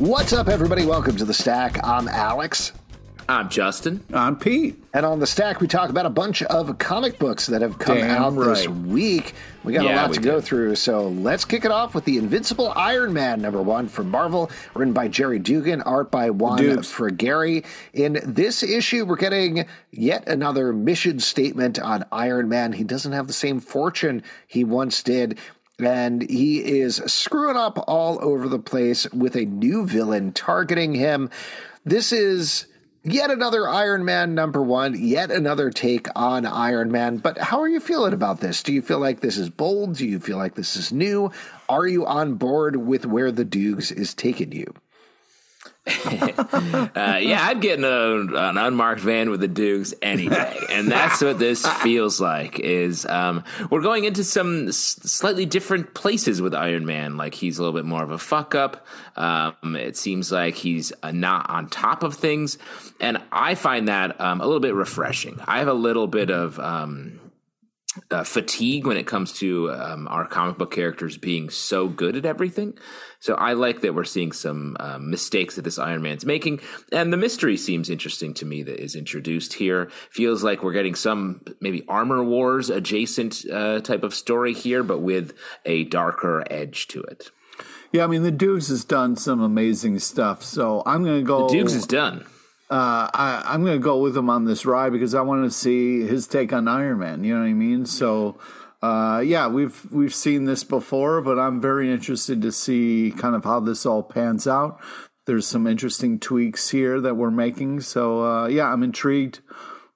What's up, everybody? Welcome to the Stack. I'm Alex. I'm Justin. I'm Pete. And on the Stack, we talk about a bunch of comic books that have come Damn out this week. We got a lot we to go through, so let's kick it off with the Invincible Iron Man number one from Marvel, written by Gerry Duggan, art by Juan Dukes. Frigeri. In this issue, we're getting yet another mission statement on Iron Man. He doesn't have the same fortune he once did. And he is screwing up all over the place with a new villain targeting him. This is yet another Iron Man number one, yet another take on Iron Man. But how are you feeling about this? Do you feel like this is bold? Do you feel like this is new? Are you on board with where the Dukes is taking you? Uh, yeah, I'd get in a, an unmarked van with the Dukes any day, and that's what this feels like. Is um, we're going into some s- slightly different places with Iron Man. Like he's a little bit more of a fuck up. Um, it seems like he's uh, not on top of things, and I find that um, a little bit refreshing. I have a little bit of. Uh, fatigue when it comes to um, our comic book characters being so good at everything. So I like that we're seeing some um, mistakes that this Iron Man's making, and the mystery seems interesting to me that is introduced here. Feels like we're getting some maybe Armor Wars adjacent uh, type of story here, but with a darker edge to it. Yeah, I mean the Dukes has done some amazing stuff, so I'm going to go. The Dukes is done. Uh, I, I'm going to go with him on this ride because I want to see his take on Iron Man. You know what I mean? So, uh, yeah, we've we've seen this before, but I'm very interested to see kind of how this all pans out. There's some interesting tweaks here that we're making, so uh, yeah, I'm intrigued.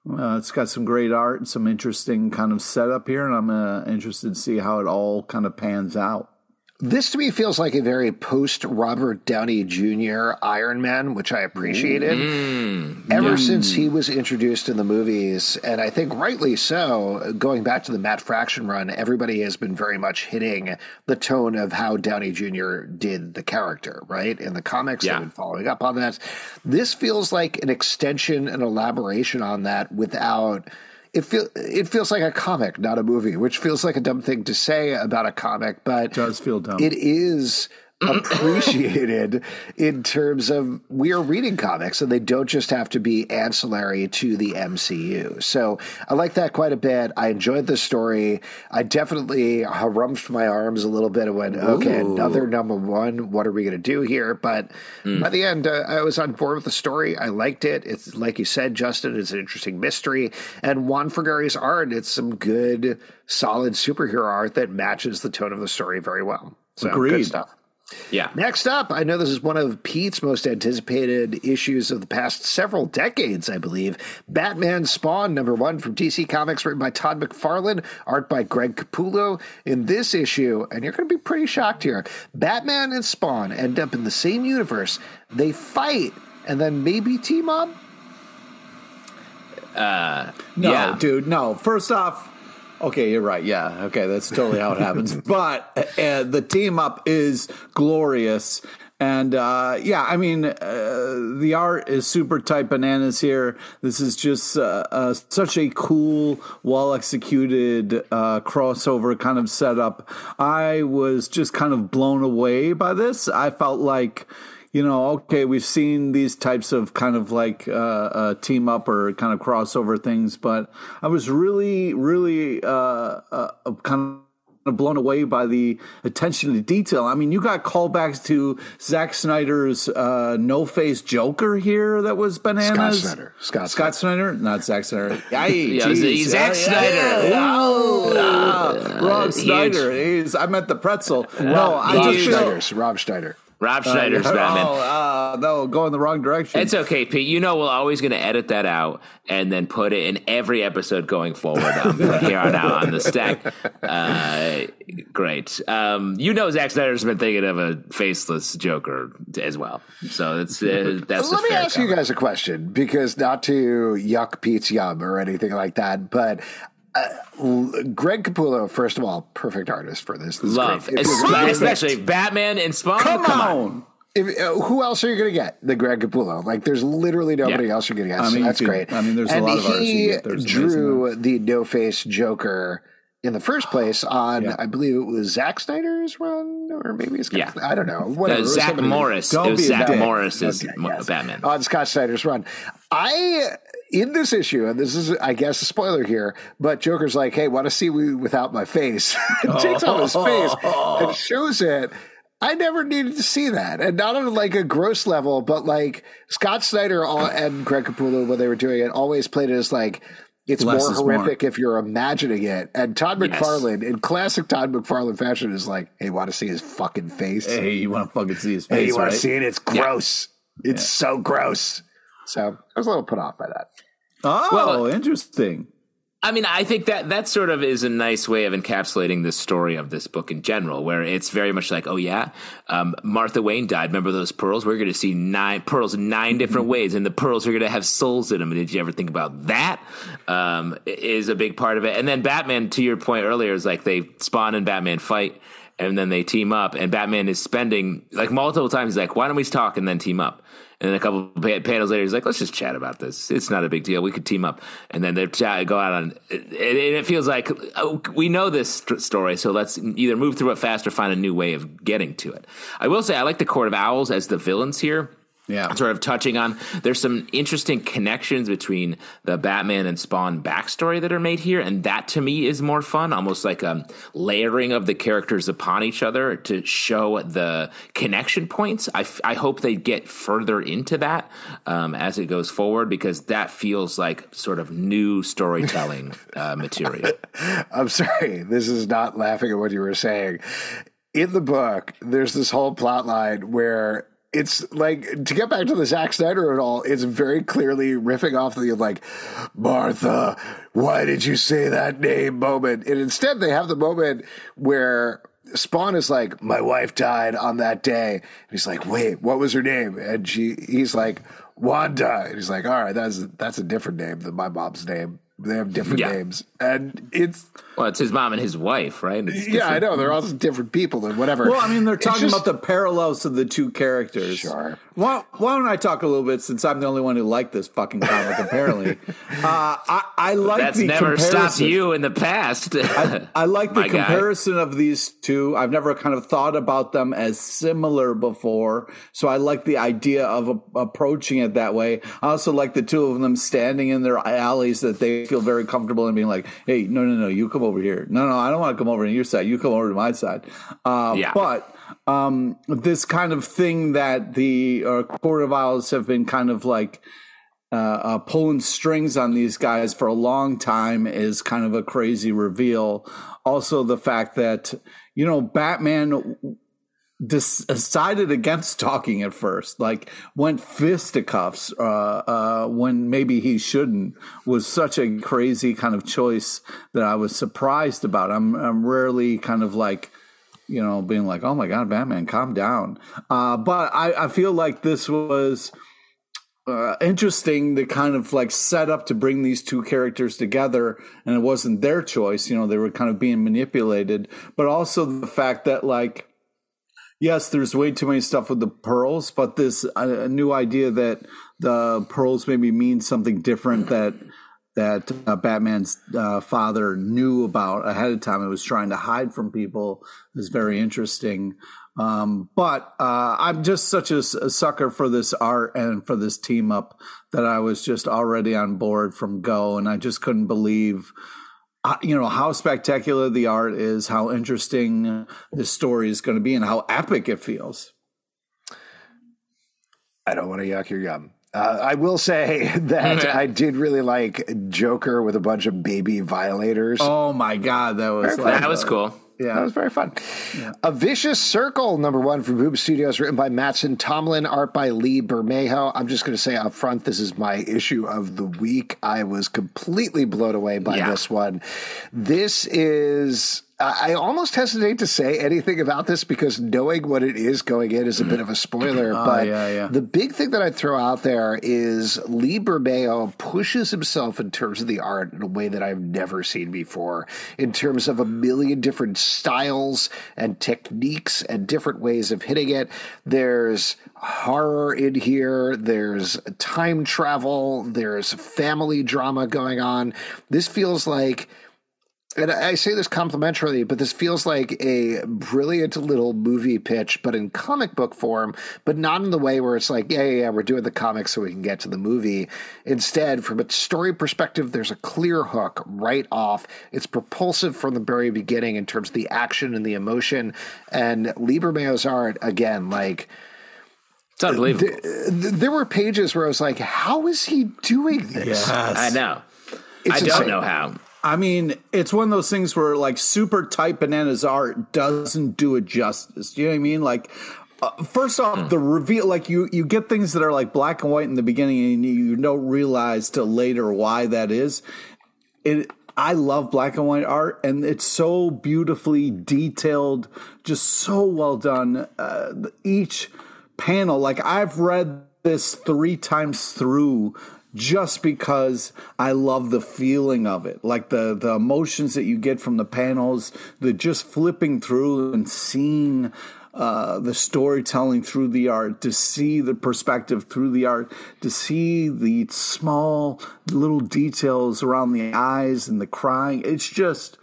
Uh, it's got some great art, and some interesting kind of setup here, and I'm uh, interested to see how it all kind of pans out. This to me feels like a very post Robert Downey Jr. Iron Man, which I appreciated mm-hmm. ever since he was introduced in the movies. And I think rightly so. Going back to the Matt Fraction run, everybody has been very much hitting the tone of how Downey Jr. did the character, right? In the comics, Yeah. they've been following up on that. This feels like an extension, an elaboration on that without it feel it feels like a comic, not a movie, which feels like a dumb thing to say about a comic, but does feel dumb. it is appreciated in terms of we are reading comics and they don't just have to be ancillary to the MCU. So I like that quite a bit. I enjoyed the story. I definitely harumphed my arms a little bit and went, okay, another number one. What are we going to do here? But by the end, uh, I was on board with the story. I liked it. It's like you said, Justin, it's an interesting mystery. And Juan Frigeri's art, it's some good, solid superhero art that matches the tone of the story very well. So good Agreed. stuff. Yeah. Next up, I know this is one of Pete's most anticipated issues of the past several decades, I believe. Batman Spawn, number one from DC Comics, written by Todd McFarlane, art by Greg Capullo. In this issue, and you're going to be pretty shocked here, Batman and Spawn end up in the same universe. They fight and then maybe team up. Uh, no, Yeah. dude, no. First off, okay, you're right. Yeah, okay, that's totally how it happens. But uh, the team up is glorious. And uh, yeah, I mean, uh, the art is super tight bananas here. This is just uh, uh, such a cool, well executed uh, crossover kind of setup. I was just kind of blown away by this. I felt like you know, okay, we've seen these types of kind of like uh, uh, team up or kind of crossover things, but I was really, really uh, uh, kind of blown away by the attention to detail. I mean, you got callbacks to Zack Snyder's uh, No Face Joker here that was bananas. Scott Snyder. Scott Scott Snyder, not Zack Snyder. Aye, Yeah, geez. he's Zack Yeah, Snyder. yeah. Oh, Rob huge. Snyder. He's, I meant the pretzel. No, I Rob just Schneider's. Rob Schneider. Rob Schneider's Batman. Oh, uh, no, go in the wrong direction. It's okay, Pete. You know we're always going to edit that out and then put it in every episode going forward um, from here on out on the stack. Uh, great. Um, you know Zack Snyder's been thinking of a faceless Joker as well, so it's uh, that's. Let a me fair ask you guys a question because not to yuck Pete's yum or anything like that, but uh, Greg Capullo, first of all, perfect artist for this. this is Love, great. Especially, especially Batman and Spawn. Come, on. if- uh, who else are you going to get? The Greg Capullo. Like, there's literally nobody Yeah. else you're going to get. I mean, that's you could- great. I mean, there's a lot of artists you he get. There's amazing drew the no face Joker in the first place on yeah. I believe it was Zack Snyder's run or maybe it's yeah. I don't know whatever Zach Morris it was Zach Morris is okay, yes. Batman on Scott Snyder's run I in this issue and this is I guess a spoiler here but Joker's like hey want to see me without my face takes off his face and shows it I never needed to see that, and not on like a gross level, but like Scott Snyder and Greg Capullo when they were doing it always played it as like it's Less more horrific more. if you're imagining it. And Todd yes. McFarlane, in classic Todd McFarlane fashion, is like, "Hey, want to see his fucking face? Hey, you want to fucking see his face? Hey, you want to see it? It's gross. Yeah. It's yeah. so gross." So I was a little put off by that. Oh, well, interesting. I mean, I think that that sort of is a nice way of encapsulating the story of this book in general, where it's very much like, oh yeah, um, Martha Wayne died. Remember those pearls? We're going to see nine pearls nine different ways, and the pearls are going to have souls in them. And did you ever think about that? Um, is a big part of it. And then Batman, to your point earlier, is like they spawn and Batman fight, and then they team up, and Batman is spending like multiple times. He's like, why don't we talk and then team up? And then a couple panels later, he's like, "Let's just chat about this. It's not a big deal. We could team up." And then they go out on. And it feels like oh, we know this story, so let's either move through it fast or find a new way of getting to it. I will say, I like the Court of Owls as the villains here yeah. Sort of touching on there's some interesting connections between the Batman and Spawn backstory that are made here, and that to me is more fun, almost like a layering of the characters upon each other to show the connection points. I, f- I hope they get further into that um, as it goes forward because that feels like sort of new storytelling uh, material. I'm sorry, this is not laughing at what you were saying. In the book, there's this whole plot line where it's like to get back to the Zack Snyder at all, it's very clearly riffing off the like Martha, why did you say that name moment? And instead they have the moment where Spawn is like, My wife died on that day. And he's like, Wait, what was her name? And she he's like, Wanda. And he's like, All right, that's that's a different name than my mom's name. They have different yeah. names, and it's well, it's his mom and his wife, right? yeah, I know they're all different people and whatever. Well, I mean, they're talking just, about the parallels of the two characters. Sure. Why, why don't I talk a little bit since I'm the only one who liked this fucking comic? apparently, uh, I, I like that's the never comparison. stopped you in the past. I, I, like the comparison guy. of these two. I've never kind of thought about them as similar before, so I like the idea of a, approaching it that way. I also like the two of them standing in their alleys that they feel very comfortable and being like, "Hey, no, no, no, you come over here. No, no, I don't want to come over to your side. You come over to my side." Uh, yeah. But um, this kind of thing that the uh, Court of Owls have been kind of like uh, uh, pulling strings on these guys for a long time is kind of a crazy reveal. Also, the fact that you know Batman decided against talking at first, like went fisticuffs uh, uh, when maybe he shouldn't, was such a crazy kind of choice that I was surprised about. I'm I'm rarely kind of like you know being like, oh my god, Batman, calm down. Uh, but I, I feel like this was. Uh, interesting the kind of like set up to bring these two characters together and it wasn't their choice you know they were kind of being manipulated but also the fact that like yes, there's way too many stuff with the pearls, but this uh, new idea that the pearls maybe mean something different that that uh, Batman's uh, father knew about ahead of time and was trying to hide from people is very interesting. Um, but uh, I'm just such a, a, sucker for this art and for this team up that I was just already on board from go, and I just couldn't believe you know how spectacular the art is, how interesting the story is going to be, and how epic it feels. I don't want to yuck your yum. Uh, I will say that I did really like Joker with a bunch of baby violators. Oh my god, that was like, that was cool. Yeah, that was very fun. Yeah. A Vicious Circle, number one from Boom Studios, written by Mattson Tomlin, art by Lee Bermejo. I'm just going to say up front, this is my issue of the week. I was completely blown away by yeah. this one. This is I almost hesitate to say anything about this because knowing what it is going in is a bit of a spoiler. oh, but yeah, yeah. the big thing that I'd throw out there is Lee Bermejo pushes himself in terms of the art in a way that I've never seen before, in terms of a million different styles and techniques and different ways of hitting it. There's horror in here, there's time travel, there's family drama going on. This feels like and I say this complimentarily, but this feels like a brilliant little movie pitch, but in comic book form, but not in the way where it's like, yeah, yeah, yeah, we're doing the comics so we can get to the movie. Instead, from a story perspective, there's a clear hook right off. It's propulsive from the very beginning in terms of the action and the emotion. And Lieberman's art, again, like, it's unbelievable. Th- there were pages where I was like, how is he doing this? Yes. I know. It's I don't insane. know how. I mean, it's one of those things where like super tight bananas art doesn't do it justice. Do you know what I mean? Like, uh, first off, the reveal, like you, you get things that are like black and white in the beginning and you don't realize till later why that is. It, I love black and white art and it's so beautifully detailed, just so well done. Uh, each panel, like I've read this three times through just because I love the feeling of it, like the the emotions that you get from the panels, the just flipping through and seeing uh, the storytelling through the art, to see the perspective through the art, to see the small little details around the eyes and the crying. It's just.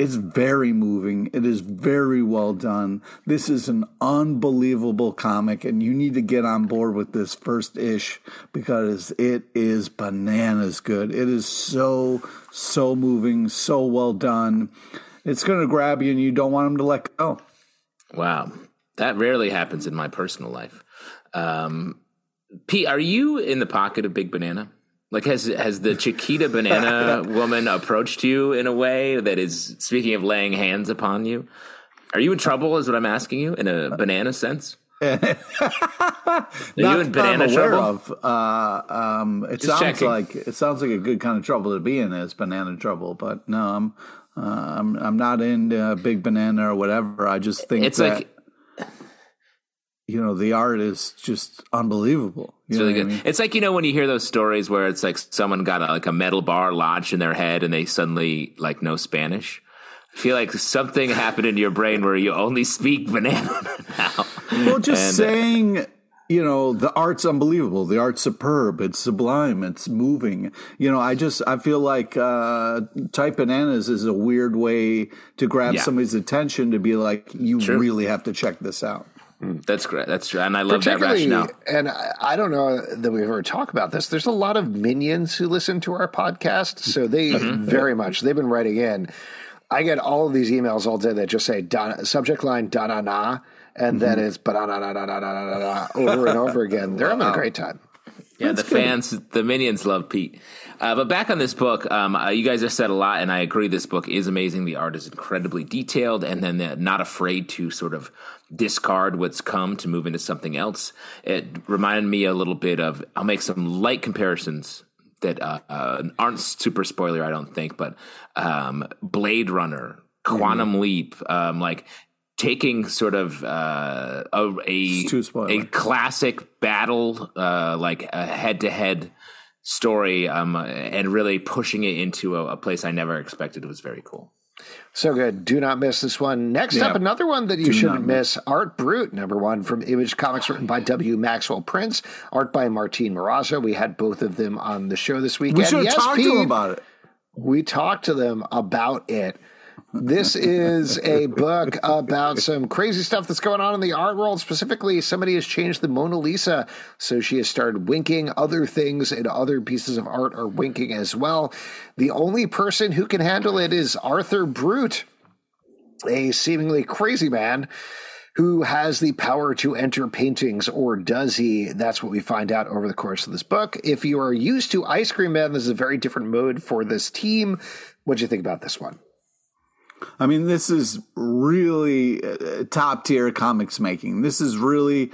It's very moving. It is very well done. This is an unbelievable comic, and you need to get on board with this first ish because it is bananas good. It is so, so moving, so well done. It's going to grab you, and you don't want them to let go. Wow. That rarely happens in my personal life. Um, Pete, are you in the pocket of Big Banana? Like has has the Chiquita Banana woman approached you in a way that is speaking of laying hands upon you? Are you in trouble? Is what I'm asking you in a banana sense? Are you in banana trouble? of. Uh, um, it Just sounds checking. like it sounds like a good kind of trouble to be in is banana trouble, but no, I'm uh, I'm I'm not in uh, big banana or whatever. I just think It's that like you know the art is just unbelievable. You It's really what I good. mean? It's like you know when you hear those stories where it's like someone got a, like a metal bar lodged in their head and they suddenly like know Spanish. I feel like something happened in your brain where you only speak banana now. Well, just And, uh, saying, you know, the art's unbelievable. The art's superb. It's sublime. It's moving. You know, I just I feel like uh, Type Bananas is a weird way to grab Yeah. somebody's attention to be like, you True. really have to check this out. That's great. That's true, and I love that rationale. and I, I don't know that we've ever talked about this. There's a lot of minions who listen to our podcast, so they Mm-hmm. very much they've been writing in. I get all of these emails all day that just say Don, subject line da na na, and then Mm-hmm. it's ba na na na na na na na over and over again. They're having a great time. Yeah, the fans, the minions love Pete. Uh, but back on this book, um, uh, you guys have said a lot, and I agree. This book is amazing. The art is incredibly detailed, and then they're not afraid to sort of discard what's come to move into something else. It reminded me a little bit of. I'll make some light comparisons that uh, uh, aren't super spoiler, I don't think, but um, Blade Runner, Quantum Leap, um, like taking sort of uh, a a, a classic battle, uh, like a head to head story, um, and really pushing it into a, a place I never expected was very cool. So good. Do not miss this one. Next Yeah. up, another one that you Do shouldn't not miss Art Brute, number one from Image Comics, written by W. Maxwell Prince, art by Martín Morazzo. We had both of them on the show this week. We should have yes, talked to Pete, him about it. we talked to them about it. This is a book about some crazy stuff that's going on in the art world. Specifically, somebody has changed the Mona Lisa, so she has started winking. Other things and other pieces of art are winking as well. The only person who can handle it is Arthur Brute, a seemingly crazy man who has the power to enter paintings, or does he? That's what we find out over the course of this book. If you are used to Ice Cream Man, this is a very different mode for this team. What do you think about this one? I mean, this is really uh, top tier comics making. This is really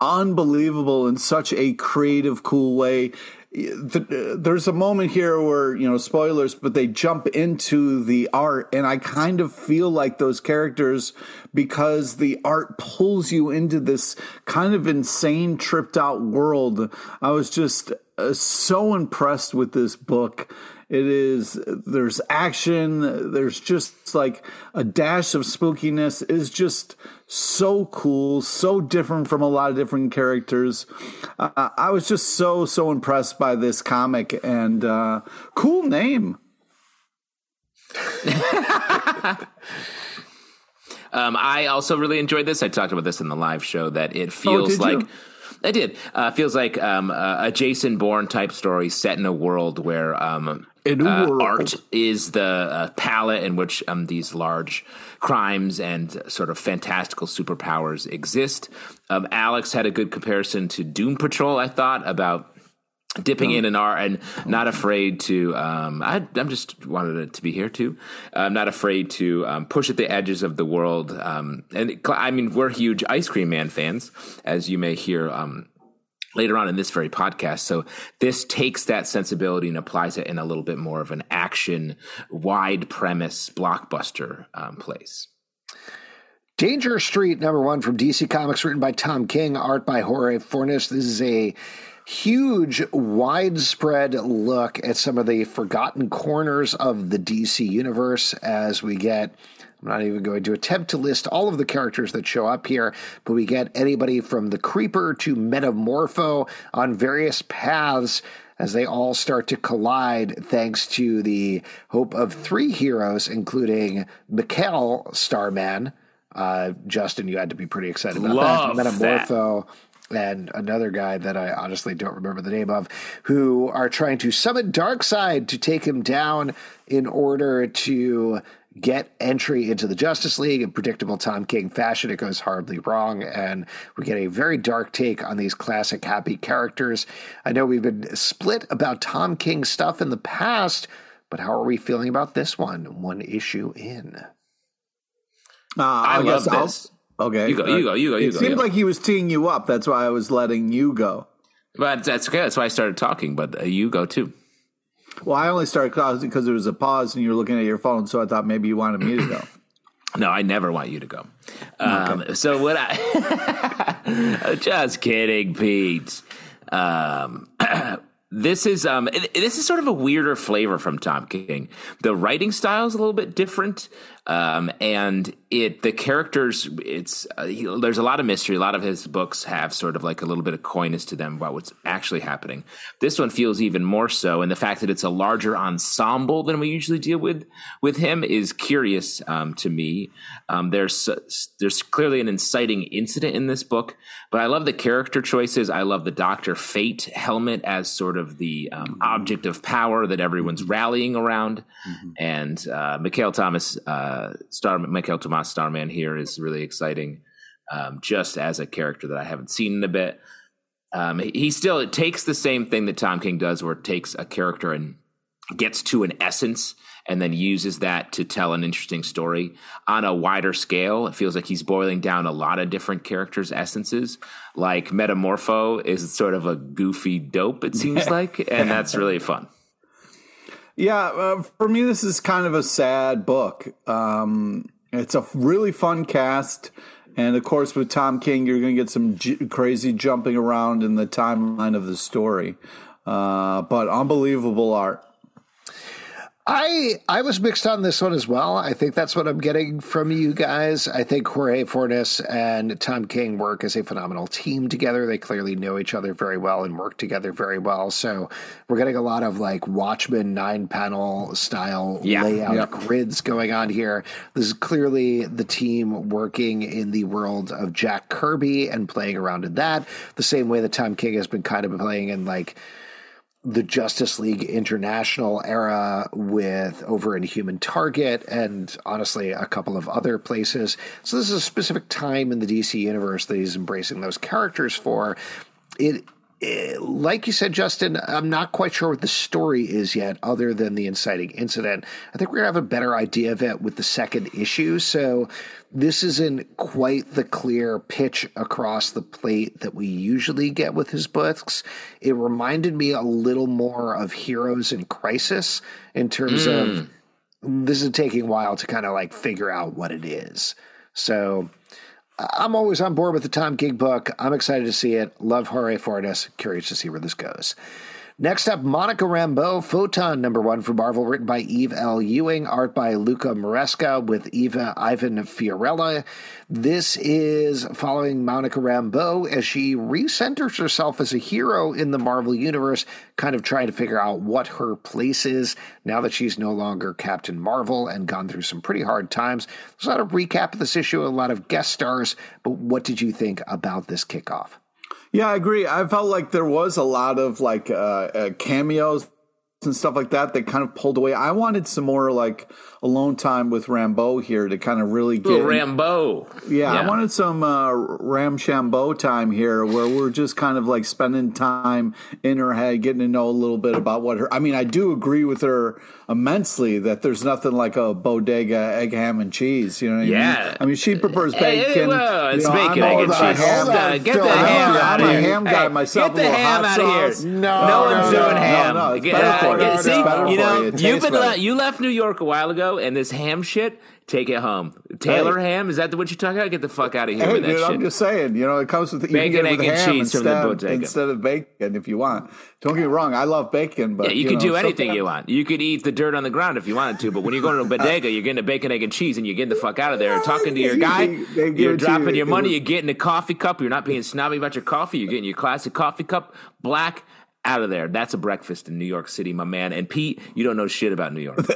unbelievable in such a creative, cool way. There's a moment here where, you know, spoilers, but they jump into the art, and I kind of feel like those characters because the art pulls you into this kind of insane, tripped out world. I was just uh, so impressed with this book. It is there's action, there's just like a dash of spookiness is just so cool, so different from a lot of different characters. Uh, I was just so so impressed by this comic and uh, cool name. um, I also really enjoyed this. I talked about this in the live show that it Oh, feels did like. you? I did. Uh, feels like um, a, Jason Bourne type story set in a world where um, uh, art is the uh, palette in which um, these large crimes and sort of fantastical superpowers exist. Um, Alex had a good comparison to Doom Patrol. I thought about dipping in and art and not afraid to um I, i'm just wanted it to be here too i'm not afraid to um, push at the edges of the world um and it- i mean we're huge ice cream man fans as you may hear um later on in this very podcast so this takes that sensibility and applies it in a little bit more of an action wide premise blockbuster um, place Danger Street, number one from DC Comics, written by Tom King, art by Jorge Fornes. This is a huge, widespread look at some of the forgotten corners of the DC universe as we get. I'm not even going to attempt to list all of the characters that show up here, but we get anybody from the Creeper to Metamorpho on various paths as they all start to collide thanks to the hope of three heroes, including Mikaal Starman. Uh, Justin, you had to be pretty excited about Love that. Metamorpho and another guy that I honestly don't remember the name of, who are trying to summon Darkseid to take him down in order to get entry into the Justice League in predictable Tom King fashion. It goes hardly wrong, and we get a very dark take on these classic happy characters. I know we've been split about Tom King stuff in the past, but how are we feeling about this one? One issue in. Uh, I, love guess I'll- this. Okay, You go, you go, you go, you it go, seemed yeah. like he was teeing you up. That's why I was letting you go. but that's okay that's why i started talking but uh, you go too Well, I only started because there was a pause and you were looking at your phone, so I thought maybe you wanted me to go. No, I never want you to go. Um, So what I just kidding, Pete. Um, this is um, this is sort of a weirder flavor from Tom King. The writing style is a little bit different, um, and it the characters. It's uh, he, there's a lot of mystery. A lot of his books have sort of like a little bit of coyness to them about what's actually happening. This one feels even more so, and the fact that it's a larger ensemble than we usually deal with with him is curious um, to me. Um, there's there's clearly an inciting incident in this book, but I love the character choices. I love the Doctor Fate helmet as sort of the um, object of power that everyone's rallying around, and uh, Mikaal Thomas uh, Star Mikaal Tomas Starman here is really exciting, um, just as a character that I haven't seen in a bit. Um, he, he still it takes the same thing that Tom King does, where it takes a character and gets to an essence and then uses that to tell an interesting story on a wider scale. It feels like he's boiling down a lot of different characters' essences. Like Metamorpho is sort of a goofy dope, it seems like, and that's really fun. Yeah, uh, for me, this is kind of a sad book. Um, it's a really fun cast. And of course, with Tom King, you're going to get some j- crazy jumping around in the timeline of the story. Uh, but unbelievable art. I I was mixed on this one as well. I think that's what I'm getting from you guys. I think Jorge Fornes and Tom King work as a phenomenal team together. They clearly know each other very well and work together very well. So we're getting a lot of like Watchmen nine panel style Yeah. layout Yep. grids going on here. This is clearly the team working in the world of Jack Kirby and playing around in that. The same way that Tom King has been kind of playing in like the Justice League International era with over in Human Target and honestly a couple of other places. So this is a specific time in the DC universe that he's embracing those characters for. It, Eh, like you said, Justin, I'm not quite sure what the story is yet, other than the inciting incident. I think we're gonna have a better idea of it with the second issue. So this isn't quite the clear pitch across the plate that we usually get with his books. It reminded me a little more of Heroes in Crisis in terms of hmm. this is taking a while to kind of like figure out what it is. So I'm always on board with the Tom King book. I'm excited to see it. Love Jorge Fornes. Curious to see where this goes. Next up, Monica Rambeau, Photon number one for Marvel, written by Eve L. Ewing, art by Luca Maresca with Eva Ivan Fiorelli. This is following Monica Rambeau as she recenters herself as a hero in the Marvel Universe, kind of trying to figure out what her place is now that she's no longer Captain Marvel and gone through some pretty hard times. There's a lot of recap of this issue, a lot of guest stars, but what did you think about this kickoff? Yeah, I agree. I felt like there was a lot of like uh, uh, cameos and stuff like that that kind of pulled away. I wanted some more like alone time with Rambeau here to kind of really get Rambeau. Yeah, yeah, I wanted some uh, Ramshambeau time here where we're just kind of like spending time in her head, getting to know a little bit about what her. I mean, I do agree with her immensely that there's nothing like a bodega egg, ham, and cheese. You know what yeah. I mean? I mean, she prefers bacon. Hey, well, it's you know, bacon, egg, and cheese. Ham, uh, get the ham out of here. I'm a ham guy hey, myself. Get the ham out of here. No, no one's no, doing no, ham. No, no, it's better you. See, you know, you've been better. you left New York a while ago, and this ham shit take it home. Taylor hey. ham, is that the what you're talking about? Get the fuck out of here hey, with that dude, shit. I'm just saying, you know, it comes with bacon, egg, and cheese instead, from the bodega. instead of bacon if you want. Don't get me wrong, I love bacon, but yeah, you, you could know, do anything you want. You could eat the dirt on the ground if you wanted to, but when you go to a bodega, you're getting a bacon, egg, and cheese, and you're getting the fuck out of there. Talking to your guy, you're dropping your money, you're getting a coffee cup. You're not being snobby about your coffee. You're getting your classic coffee cup, black out of there. That's a breakfast in New York City, my man. And Pete, you don't know shit about New York.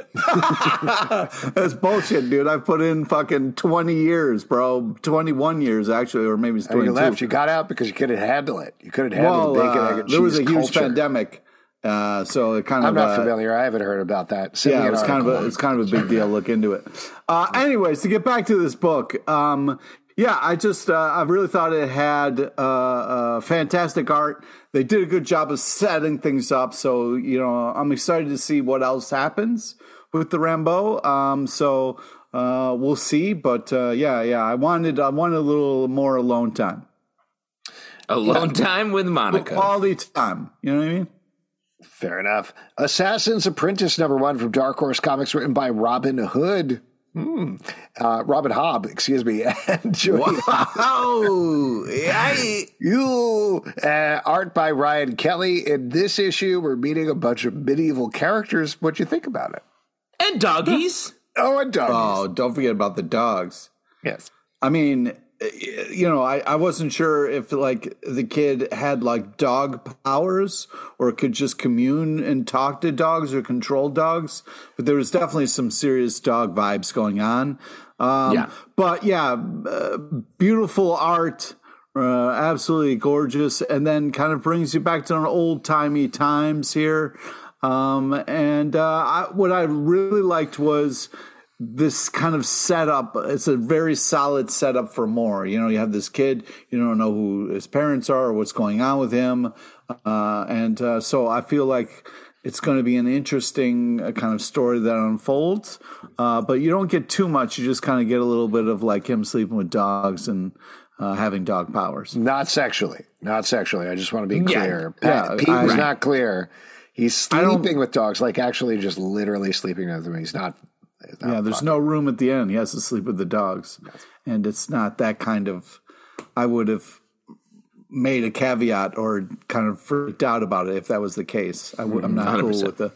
That's bullshit, dude. I've put in fucking 20 years, bro. 21 years, actually, or maybe it's 22. you left. You got out because you couldn't handle it. You couldn't handle well, bacon, uh, egg, and There was a culture. huge pandemic. Uh, so it kind of. I'm not uh, familiar. I haven't heard about that. Send yeah, it's kind of a, it's kind of a big deal. Look into it. Uh, anyways, to get back to this book, um, yeah, I just uh, I really thought it had uh, uh, fantastic art. They did a good job of setting things up. So you know, I'm excited to see what else happens with the Rambeau. Um, so uh, we'll see. But uh, yeah, yeah, I wanted I wanted a little more alone time, Alone time with Monica. quality time. You know what I mean? Fair enough. Assassin's Apprentice number one from Dark Horse Comics, written by Robin Hood. Hmm. Uh, Robin Hobb, excuse me, and Joey Wow! You uh, art by Ryan Kelly. In this issue, we're meeting a bunch of medieval characters. What do you think about it? and doggies. Oh, and doggies. Oh, don't forget about the dogs. yes. I mean, you know, I, I wasn't sure if like the kid had like dog powers or could just commune and talk to dogs or control dogs, but there was definitely some serious dog vibes going on. Um, Yeah. But yeah, uh, beautiful art, uh, absolutely gorgeous, and then kind of brings you back to an old timey times here. Um, and uh, I, what I really liked was this kind of setup. It's a very solid setup for more. You know, you have this kid, you don't know who his parents are or what's going on with him. Uh, and uh, so I feel like it's going to be an interesting uh, kind of story that unfolds. Uh, but you don't get too much. You just kind of get a little bit of like him sleeping with dogs and uh, having dog powers. Not sexually. Not sexually. I just want to be Yeah. clear. Yeah, Pat, Pete I- was not clear. He's sleeping with dogs, like actually just literally sleeping with them. He's not. He's not Yeah, there's no room at the end. He has to sleep with the dogs. And it's not that kind of. I would have made a caveat or kind of freaked out about it if that was the case. I would, I'm not cool 100%. with the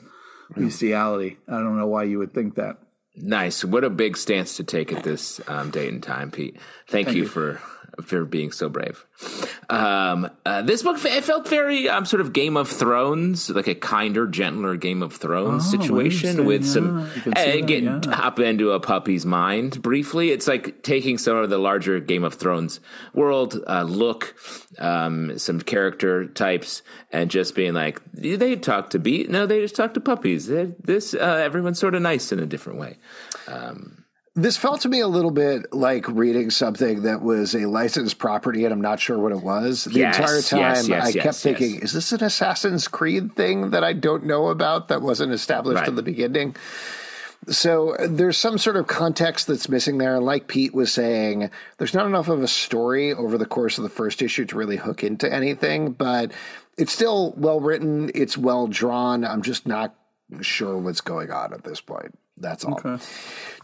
bestiality. I don't know why you would think that. Nice. What a big stance to take at this um, date and time, Pete. Thank, you, for for being so brave. Um, uh, this book it felt very um, sort of Game of Thrones, like a kinder, gentler Game of Thrones Oh, situation with Yeah, some I can see uh, that, get yeah. hop into a puppy's mind briefly. It's like taking some of the larger Game of Thrones world uh, look, um, some character types, and just being like they talk to beat. No, they just talk to puppies. They, this uh, everyone's sort of nice in a different way. This felt to me a little bit like reading something that was a licensed property, and I'm not sure what it was. The Yes, entire time, yes, yes, I yes, kept thinking, "Is this an Assassin's Creed thing that I don't know about that wasn't established Right. in the beginning?" So there's some sort of context that's missing there. And like Pete was saying, there's not enough of a story over the course of the first issue to really hook into anything, but it's still well written. It's well drawn. I'm just not sure what's going on at this point. That's all. Okay.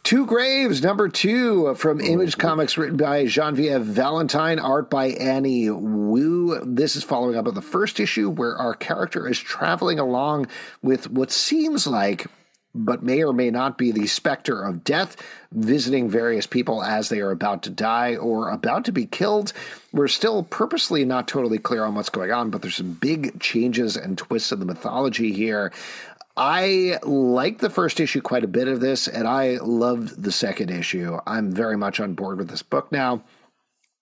Two Graves, number two uh, from oh, Image Comics, written by Genevieve Valentine, art by Annie Wu. This is following up on the first issue where our character is traveling along with what seems like but may or may not be the specter of death, visiting various people as they are about to die or about to be killed. We're still purposely not totally clear on what's going on, but there's some big changes and twists in the mythology here. I like the first issue quite a bit of this, and I loved the second issue. I'm very much on board with this book now.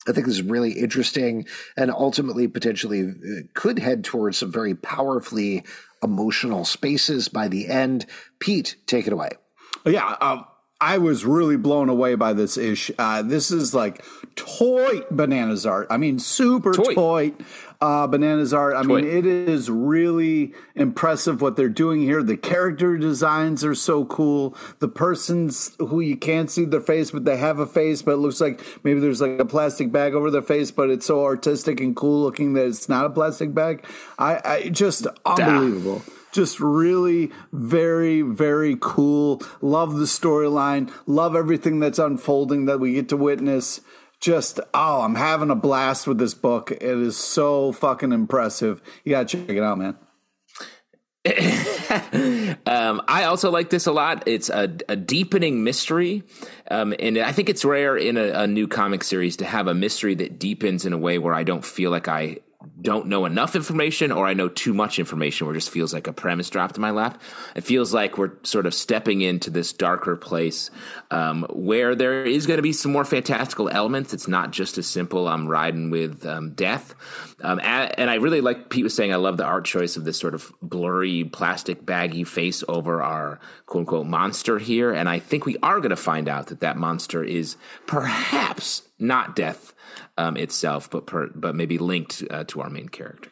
I think this is really interesting and ultimately potentially uh, could head towards some very powerfully emotional spaces by the end. Pete, take it away. Yeah, um, I was really blown away by this ish. Uh, this is like toy bananas art. I mean, super toy. toy uh, bananas art. I toy. mean, it is really impressive what they're doing here. The character designs are so cool. The persons who you can't see their face, but they have a face, but it looks like maybe there's like a plastic bag over their face, but it's so artistic and cool looking that it's not a plastic bag. I, I just unbelievable. Duh just really very very cool. Love the storyline. Love everything that's unfolding that we get to witness. Just oh i'm having a blast with this book. It is so fucking impressive. You gotta check it out man. Um, I also like this a lot. It's a, a deepening mystery, um, and I think it's rare in a, a, new comic series to have a mystery that deepens in a way where I don't feel like I don't know enough information or I know too much information where it just feels like a premise dropped in my lap. It feels like we're sort of stepping into this darker place um, where there is going to be some more fantastical elements. It's not just as simple, I'm riding with um, death. Um, and, and, I really like Pete was saying, I love the art choice of this sort of blurry, plastic, baggy face over our quote unquote monster here. And I think we are going to find out that that monster is perhaps not death um, itself, but per, but maybe linked uh, to our main character.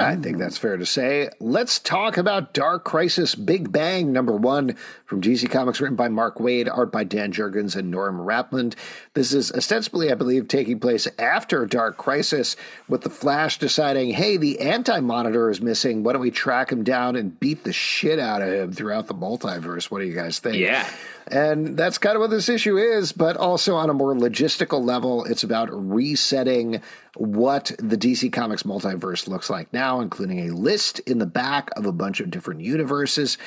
I think that's fair to say. Let's talk about Dark Crisis Big Bang number one from DC Comics, written by Mark Waid, art by Dan Jurgens and Norm Rapmund. This is ostensibly, I believe, taking place after Dark Crisis, with the Flash deciding, hey, the anti monitor is missing. Why don't we track him down and beat the shit out of him throughout the multiverse? What do you guys think? Yeah. And that's kind of what this issue is, but also on a more logistical level, it's about resetting what the DC Comics multiverse looks like now, including a list in the back of a bunch of different universes.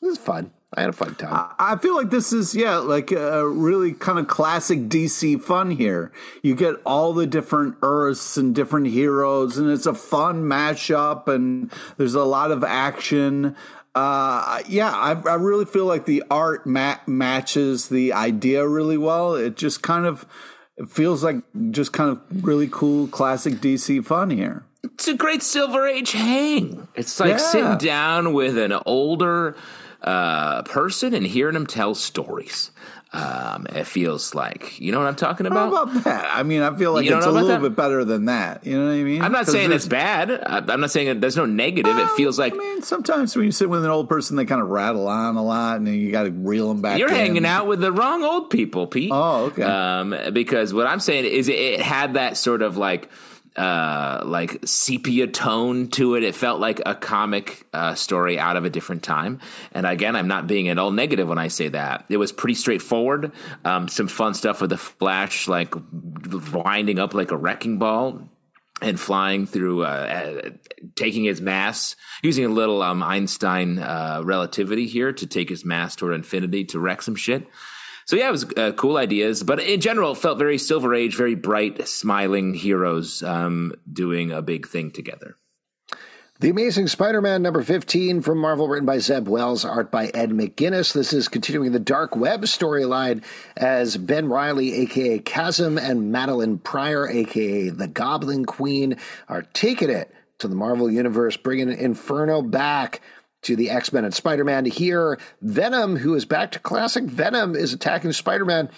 This is fun. I had a fun time. I feel like this is yeah, like a really kind of classic DC fun here. You get all the different Earths and different heroes, and it's a fun mashup, and there's a lot of action. Uh, yeah, I, I really feel like the art ma- matches the idea really well. It just kind of feels like just kind of really cool classic DC fun here. It's a great Silver Age hang. It's like yeah. sitting down with an older uh, person and hearing them tell stories. Um, it feels like you know what I'm talking about. How about that? I mean, I feel like it's a little that? bit better than that. You know what I mean? I'm not saying it's bad. I'm not saying there's no negative. it feels like. I mean, sometimes when you sit with an old person, they kind of rattle on a lot, and you got to reel them back. You're in. hanging out with the wrong old people, Pete. Oh, okay. Um, because what I'm saying is, it had that sort of like uh, like sepia tone to it. It felt like a comic uh, story out of a different time. And again, I'm not being at all negative when I say that. It was pretty straightforward. Um, some fun stuff with the Flash, like winding up like a wrecking ball and flying through, uh, taking his mass, using a little um, Einstein uh, relativity here to take his mass toward infinity to wreck some shit. So yeah, it was uh, cool ideas, but in general, felt very Silver Age, very bright, smiling heroes um, doing a big thing together. The Amazing Spider-Man number 15 from Marvel, written by Zeb Wells, art by Ed McGuinness. This is continuing the Dark Web storyline as Ben Reilly, aka Chasm, and Madelyne Pryor, aka the Goblin Queen, are taking it to the Marvel Universe, bringing Inferno back to the X Men and Spider Man. Here, Venom, who is back to classic Venom, is attacking Spider Man.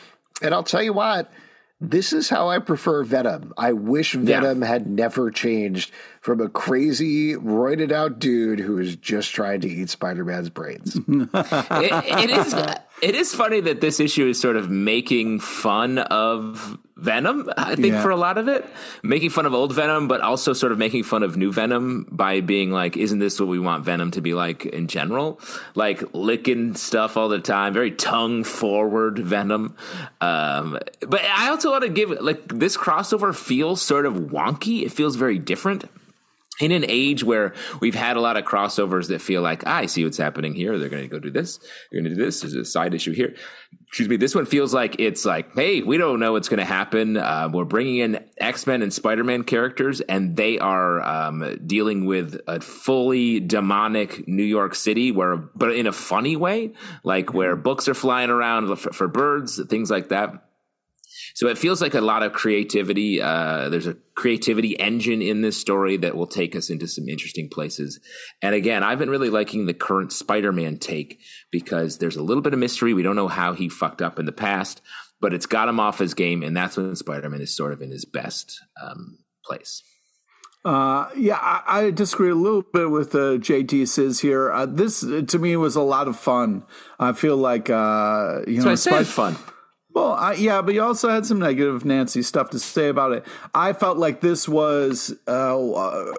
And I'll tell you what, this is how I prefer Venom. I wish Venom yeah. had never changed from a crazy, roided out dude who is just trying to eat Spider Man's brains. it, it is. It is funny that this issue is sort of making fun of Venom, I think, Yeah. for a lot of it. Making fun of old Venom, but also sort of making fun of new Venom by being like, isn't this what we want Venom to be like in general? Like licking stuff all the time, very tongue forward Venom. Um, but I also want to give, like, this crossover feels sort of wonky. It feels very different in an age where we've had a lot of crossovers that feel like "Ah, I see what's happening here. They're going to go do this. They're going to do this. There's a side issue here. Excuse me. This one feels like it's like, hey, we don't know what's going to happen. Uh, we're bringing in X Men and Spider Man characters, and they are um, dealing with a fully demonic New York City, where but in a funny way, like where books are flying around for, for birds, things like that. So it feels like a lot of creativity. Uh, there's a creativity engine in this story that will take us into some interesting places. And again, I've been really liking the current Spider-Man take because there's a little bit of mystery. We don't know how he fucked up in the past, but it's got him off his game, and that's when Spider-Man is sort of in his best um, place. Uh, yeah, I, I disagree a little bit with uh, JT says here. Uh, this to me was a lot of fun. I feel like uh, you know, I Spi- fun. Well, I, yeah, but you also had some negative Nancy stuff to say about it. I felt like this was uh,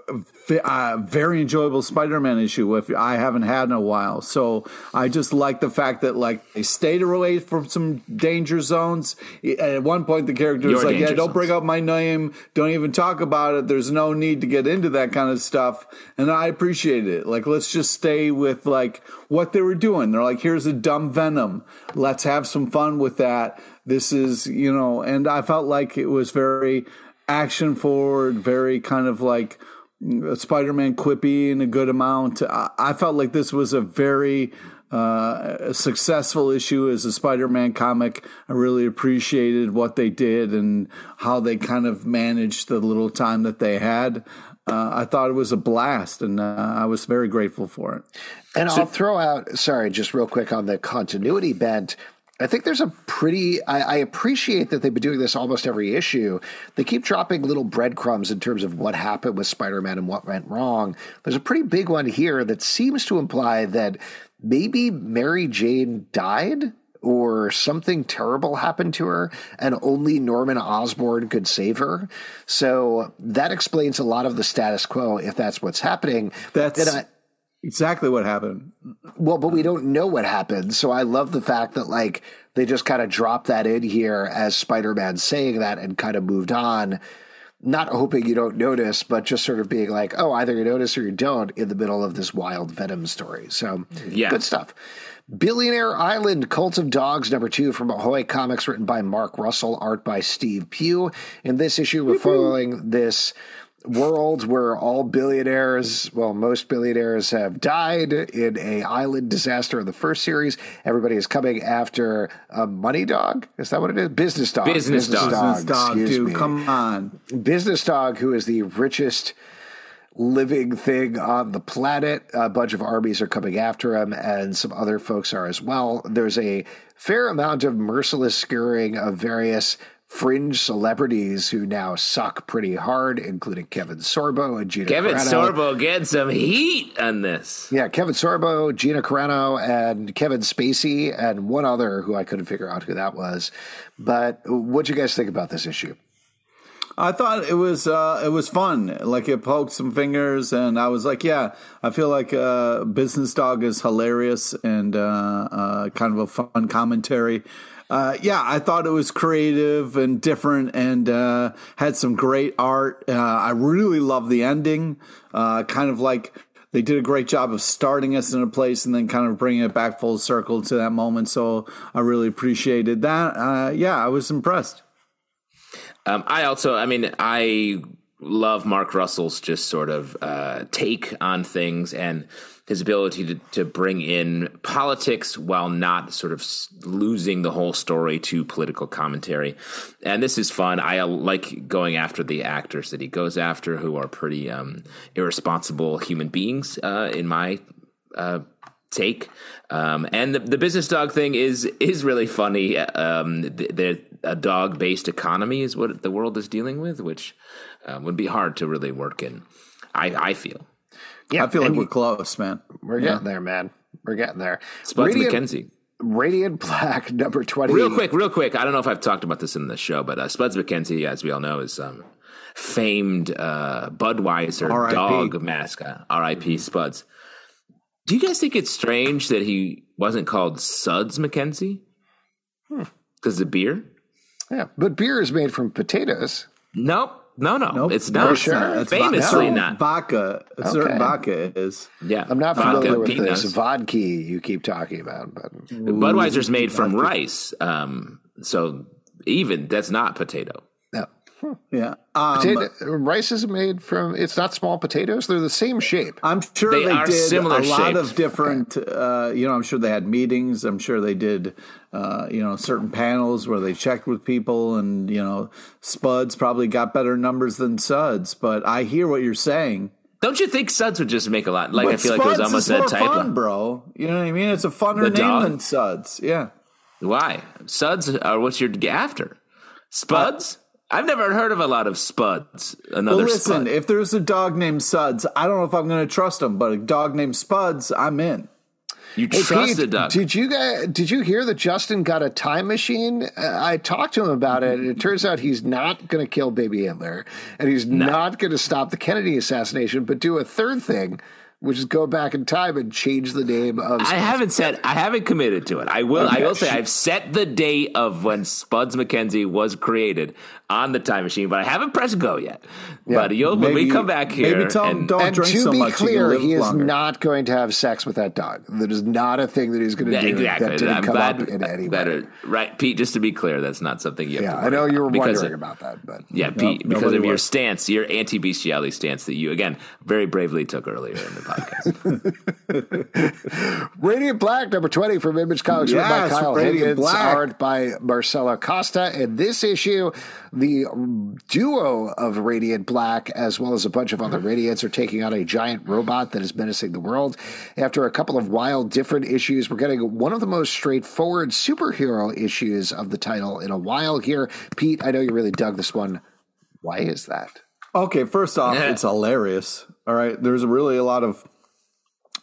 a v- a very enjoyable Spider-Man issue. If I haven't had in a while, so I just like the fact that like they stayed away from some danger zones. At one point, the character was like, "Yeah, don't bring up my name. Don't even talk about it. There's no need to get into that kind of stuff." And I appreciate it. Like, let's just stay with like what they were doing. They're like, "Here's a dumb Venom. Let's have some fun with that." This is, you know, and I felt like it was very action forward, very kind of like Spider Man quippy in a good amount. I, felt like this was a very uh, successful issue as a Spider Man comic. I really appreciated what they did and how they kind of managed the little time that they had. Uh, I thought it was a blast, and uh, I was very grateful for it. And I'll throw out, sorry, just real quick on the continuity bent. I think there's a pretty, I, I appreciate that they've been doing this almost every issue. They keep dropping little breadcrumbs in terms of what happened with Spider Man and what went wrong. There's a pretty big one here that seems to imply that maybe Mary Jane died or something terrible happened to her and only Norman Osborn could save her. So that explains a lot of the status quo if that's what's happening. That's I- exactly what happened. well, but we don't know what happened. So I love the fact that like they just kind of dropped that in here as Spider-Man saying that and kind of moved on. Not hoping you don't notice, but just sort of being like, oh, either you notice or you don't in the middle of this wild Venom story. So Yeah. good stuff. Billionaire Island, Cult of Dogs, number two from Ahoy Comics, written by Mark Russell, art by Steve Pugh. In this issue, we're following this world where all billionaires, well, most billionaires have died in a island disaster in the first series. Everybody is coming after a money dog. Is that what it is? Business dog. Business dog. Business dog, excuse dude, me. come on. Business Dog, who is the richest living thing on the planet. A bunch of armies are coming after him, and some other folks are as well. There's a fair amount of merciless skewering of various fringe celebrities who now suck pretty hard, including Kevin Sorbo and Gina Kevin Carano. Sorbo getting some heat on this. Yeah, Kevin Sorbo, Gina Carano, and Kevin Spacey, and one other who I couldn't figure out who that was. But what do you guys think about this issue? I thought it was uh, it was fun. Like it poked some fingers, and I was like, yeah, I feel like uh, Business Dog is hilarious and uh, uh, kind of a fun commentary. Uh, yeah, I thought it was creative and different, and uh, had some great art. I really love the ending. Kind of like they did a great job of starting us in a place and then kind of bringing it back full circle to that moment. So I really appreciated that. Yeah, I was impressed. Um, I also, I mean, I love Mark Russell's just sort of uh, take on things and his ability to, to bring in politics while not sort of losing the whole story to political commentary. And this is fun. I uh, like going after the actors that he goes after who are pretty um, irresponsible human beings, uh, in my uh, take. Um, and the, the business dog thing is is really funny. Um, the, the, a dog based economy is what the world is dealing with, which uh, would be hard to really work in. I, I feel. Yeah, I feel like we're close, man. We're getting there, man. We're getting there. Spuds Radiant- McKenzie. Radiant Black number 20. Real quick, real quick. I don't know if I've talked about this in the show, but uh, Spuds MacKenzie, as we all know, is um, famed uh, Budweiser R.I.P.. dog mascot. R.I.P. Spuds. Do you guys think it's strange that he wasn't called Suds McKenzie? Because the beer? Yeah, but beer is made from potatoes. Nope. No, no, Nope. it's No, not. sure. That's Famously vodka. not. Vodka. A certain Okay. vodka is. Yeah, I'm not Vodka, familiar with peanuts. this vodka you keep talking about, but Budweiser's made from rice, um, so even that's not potato. No. Yeah. Um, Potato, rice is made from, it's not small potatoes. They're the same shape. I'm sure They they, did similar a lot shaped. of different. Uh, you know, I'm sure they had meetings. I'm sure they did. Uh, you know, certain panels where they checked with people, and you know, Spuds probably got better numbers than Suds. But I hear what you're saying. Don't you think Suds would just make a lot? Like I But feel like it was almost a more typo. fun, bro. You know what I mean? It's a funner The name dog? than Suds. Yeah. Why Suds are what you're after? Spuds? I've never heard of a lot of Spuds. Another Well, listen, Spud. if there's a dog named Suds, I don't know if I'm going to trust him, but a dog named Spuds, I'm in. You Hey, trust Pete, a dog? Did you guys, did you hear that Justin got a time machine? Uh, I talked to him about it. and It turns out he's not going to kill baby Hitler, and he's not going to stop the Kennedy assassination, but do a third thing, which is go back in time and change the name of. I haven't said I haven't committed to it. I will. I will say I've set the date of when Spuds McKenzie was created on the time machine, but I haven't pressed go yet. But you'll when we come back here, maybe tell him and, don't and drink to so be much. you can clear, he is longer. not going to have sex with that dog. That is not a thing that he's going to Yeah, do. exactly. That didn't I'm come glad, up in any better, way. right, Pete? Just to be clear, that's not something you. Have Yeah, to I know you were about wondering of- about that, but Yeah, Pete, because nobody of your stance, your anti-bestiality stance that you again very bravely took earlier in the podcast. Radiant Black, number 20 from Image Comics, written by Kyle Radiant Higgins, Black. art by Marcelo Costa. In this issue, the duo of Radiant Black, as well as a bunch of other Radiants, are taking on a giant robot that is menacing the world. After a couple of wild, different issues, we're getting one of the most straightforward superhero issues of the title in a while here. Pete, I know you really dug this one. Why is that? Okay, first off, Yeah. it's hilarious. All right, there's really a lot of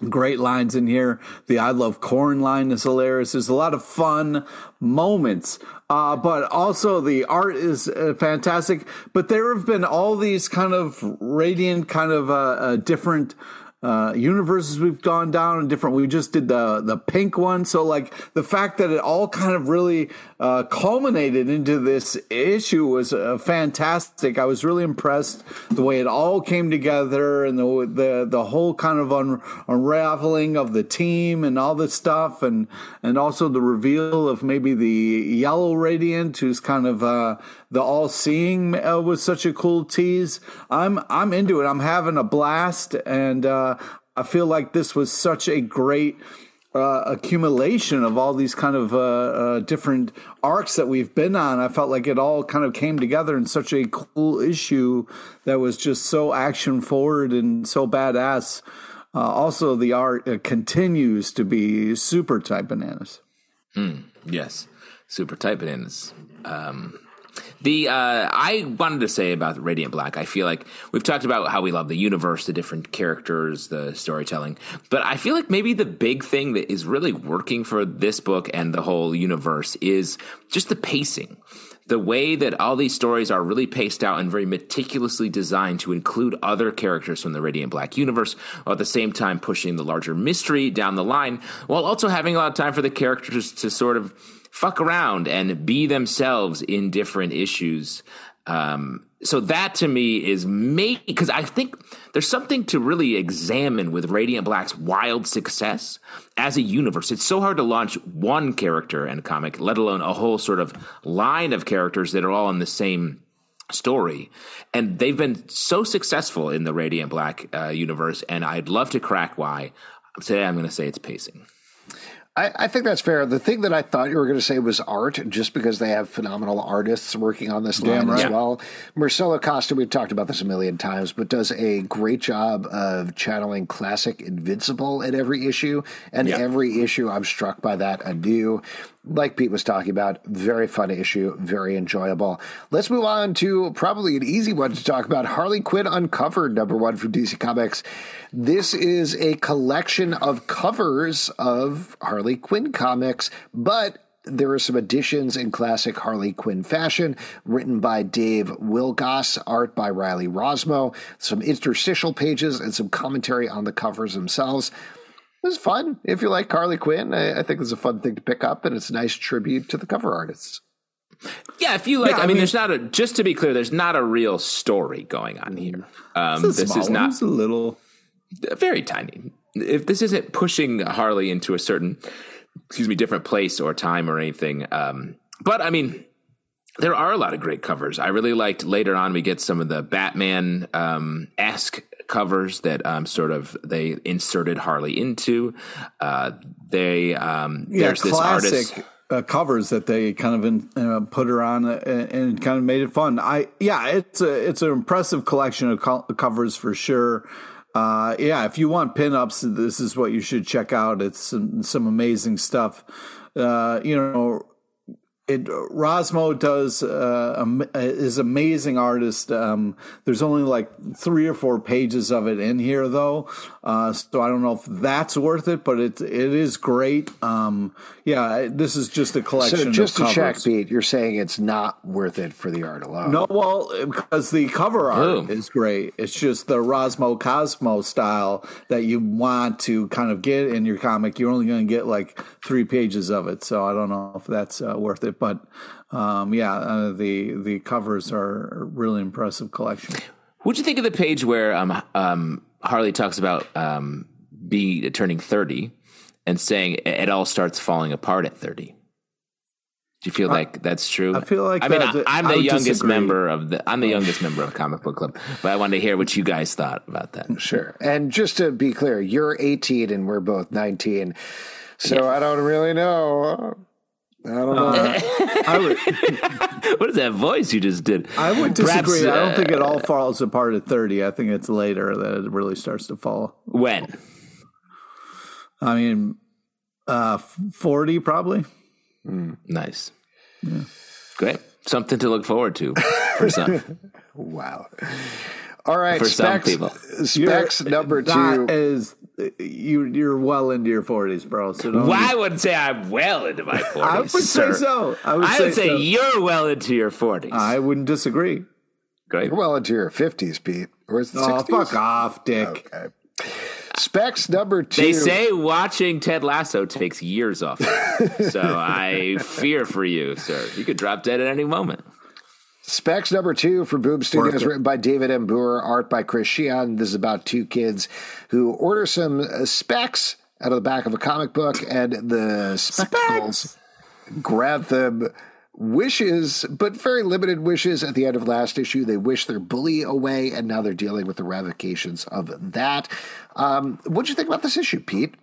great lines in here. The I love corn line is hilarious. There's a lot of fun moments, uh, but also the art is uh, fantastic. But there have been all these kind of radiant, kind of uh, uh, different. Uh, universes we've gone down and different. We just did the the pink one, so like the fact that it all kind of really uh, culminated into this issue was uh, fantastic. I was really impressed the way it all came together and the the the whole kind of un- unraveling of the team and all this stuff, and and also the reveal of maybe the yellow radiant, who's kind of uh, the all seeing uh, was such a cool tease. I'm I'm into it. I'm having a blast, and uh, I feel like this was such a great uh, accumulation of all these kind of uh, uh, different arcs that we've been on. I felt like it all kind of came together in such a cool issue that was just so action forward and so badass. Uh, also, the art uh, continues to be super type bananas. Yes, super tight bananas. Um, the uh, I wanted to say about Radiant Black. I feel like we've talked about how we love the universe, the different characters, the storytelling, but I feel like maybe the big thing that is really working for this book and the whole universe is just the pacing. The way that all these stories are really paced out and very meticulously designed to include other characters from the Radiant Black universe, while at the same time pushing the larger mystery down the line, while also having a lot of time for the characters to sort of fuck around and be themselves in different issues. Um, so that to me is make because I think there's something to really examine with Radiant Black's wild success as a universe. It's so hard to launch one character and comic, let alone a whole sort of line of characters that are all in the same story. And they've been so successful in the Radiant Black uh, universe, and I'd love to crack why. Today I'm going to say it's pacing. I, I think that's fair. The thing that I thought you were going to say was art, just because they have phenomenal artists working on this line as well. Marcelo Costa, we've talked about this a million times, but does a great job of channeling classic Invincible at every issue. And every issue, I'm struck by that anew. Like Pete was talking about, very fun issue, very enjoyable. Let's move on to probably an easy one to talk about Harley Quinn Uncovered, number one from DC Comics. This is a collection of covers of Harley Quinn comics, but there are some additions in classic Harley Quinn fashion, written by Dave Wielgosz, art by Riley Rossmo, some interstitial pages, and some commentary on the covers themselves. It was fun. If you like Harley Quinn, I, I think it's a fun thing to pick up, and it's a nice tribute to the cover artists. Yeah, if you like, Yeah, I, I mean, mean- there's not a. Just to be clear, there's not a real story going on here. Um, It's a this small is one. not It's a little. very tiny. If this isn't pushing Harley into a certain, excuse me, different place or time or anything, um, but I mean, there are a lot of great covers. I really liked later on we get some of the Batman um, esque covers that um, sort of they inserted Harley into. Uh, they um, Yeah, there's this artist. classic uh, covers that they kind of in, uh, put her on uh, and kind of made it fun. I yeah, it's a it's an impressive collection of co- covers for sure. Uh, yeah, if you want pinups, this is what you should check out. It's some, some amazing stuff. Uh, you know, it Rossmo does uh, is amazing artist. Um, there's only like three or four pages of it in here though, uh, so I don't know if that's worth it, but it it is great. Um, yeah, this is just a collection. So just of to check, covers. Pete, you're saying it's not worth it for the art alone. No, well, because the cover art Oh. is great. It's just the Rossmo Cosmo style that you want to kind of get in your comic. You're only going to get like three pages of it, so I don't know if that's uh, worth it. But um, yeah, uh, the the covers are a really impressive collection. What'd you think of the page where um, um, Harley talks about um, be turning thirty and saying it all starts falling apart at thirty? Do you feel like that's true? I feel like I mean, I, I'm I the youngest disagree. member of the. I'm the youngest member of Comic Book Club, but I wanted to hear what you guys thought about that. Sure. And just to be clear, you're 18 and we're both 19. So I don't really know. I don't know. I would what is that voice you just did? I would Perhaps, disagree. I uh, don't think it all falls apart at thirty. I think it's later that it really starts to fall. when. I mean, uh, forty probably. Nice. Great. Something to look forward to for some. wow. All right. For some specs, people. Specs number two. is you. You're well into your forties, bro. So don't Well, I wouldn't say I'm well into my 40s. I would sir. say so. I would I say, would say so. you're well into your 40s. I wouldn't disagree. Great. You're well into your 50s, Pete. Or is it Oh, 60s? fuck off, Dick. Okay. Specs number two. They say watching Ted Lasso takes years off. so I fear for you, sir. You could drop dead at any moment. Specs number two for Boom Studios, it. written by David M. Booher, art by Chris Shehan. This is about two kids who order some uh, specs out of the back of a comic book, and the spectacles grant them wishes, but very limited wishes. At the end of last issue, they wish their bully away, and now they're dealing with the ramifications of that. Um, what'd you think about this issue, Pete?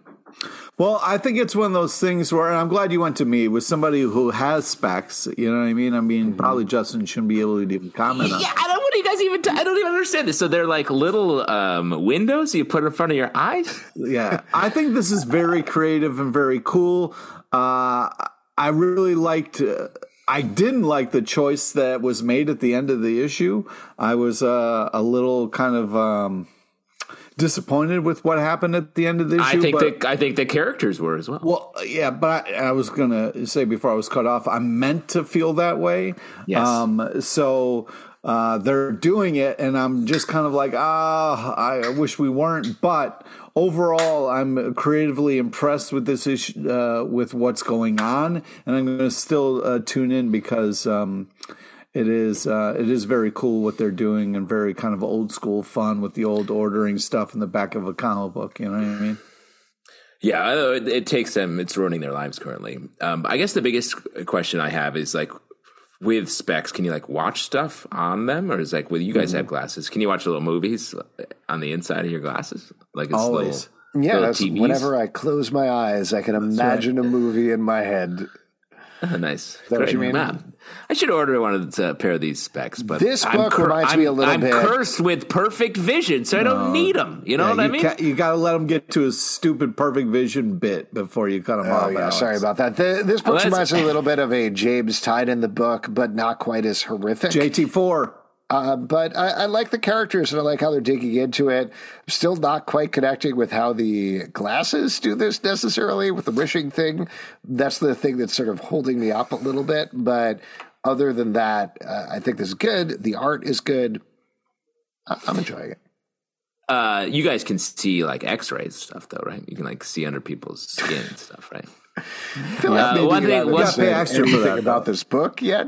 Well, I think it's one of those things where, and I'm glad you went to me with somebody who has specs. You know what I mean? I mean, probably Justin shouldn't be able to even comment on. Yeah, I don't. What do you guys even? T- I don't even understand this. So they're like little um, windows you put in front of your eyes. yeah, I think this is very creative and very cool. Uh, I really liked. Uh, I didn't like the choice that was made at the end of the issue. I was uh, a little kind of um, disappointed with what happened at the end of the issue. I think but- the I think the characters were as well. Well, yeah, but I, I was gonna say before I was cut off, I meant to feel that way. Yes. Um, so uh, they're doing it, and I'm just kind of like, ah, I wish we weren't. But overall, I'm creatively impressed with this issue, uh, with what's going on, and I'm going to still uh, tune in because. Um, it is uh, it is very cool what they're doing and very kind of old school fun with the old ordering stuff in the back of a comic book. You know what I mean? Yeah, it, it takes them. It's ruining their lives currently. Um, I guess the biggest question I have is like with specs, can you like watch stuff on them, or is like with you guys have glasses? Can you watch little movies on the inside of your glasses? Like it's Always. Little, Yeah, little that's, whenever I close my eyes, I can imagine a movie in my head. Oh, nice. that what you mean? Man, I should order one of the, a pair of these specs, but This I'm book reminds I'm, me a little I'm bit- cursed with perfect vision, so I don't need them. You know Yeah, what I mean? ca- you got to let them get to a stupid perfect vision bit before you cut him Oh off. yeah, Alex. sorry about that. The, this book that's- reminds me a little bit of a James Tynion the book, but not quite as horrific. JT4. Uh, but I, I like the characters and I like how they're digging into it. I'm still not quite connecting with how the glasses do this necessarily with the wishing thing. That's the thing that's sort of holding me up a little bit. But other than that, uh, I think this is good. The art is good. I, I'm enjoying it. Uh, you guys can see like X-rays stuff, though, right? You can like see under people's skin and stuff, right? I feel like Uh, maybe one you thing- haven't one- gotta pay said extra for anything that, about this book yet.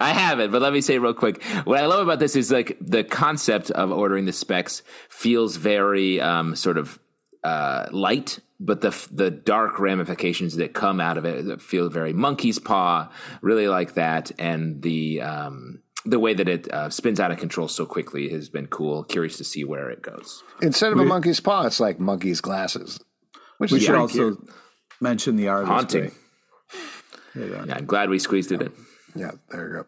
I haven't, but let me say real quick. What I love about this is like the concept of ordering the specs feels very um, sort of uh, light, but the the dark ramifications that come out of it feel very monkey's paw. Really like that, and the um, the way that it uh, spins out of control so quickly has been cool. Curious to see where it goes. Instead of a monkey's paw, it's like monkey's glasses. Which We is should also cute. mention the art. is Haunting. great. There you go. Yeah, I'm glad we squeezed it in. Yeah, there you go.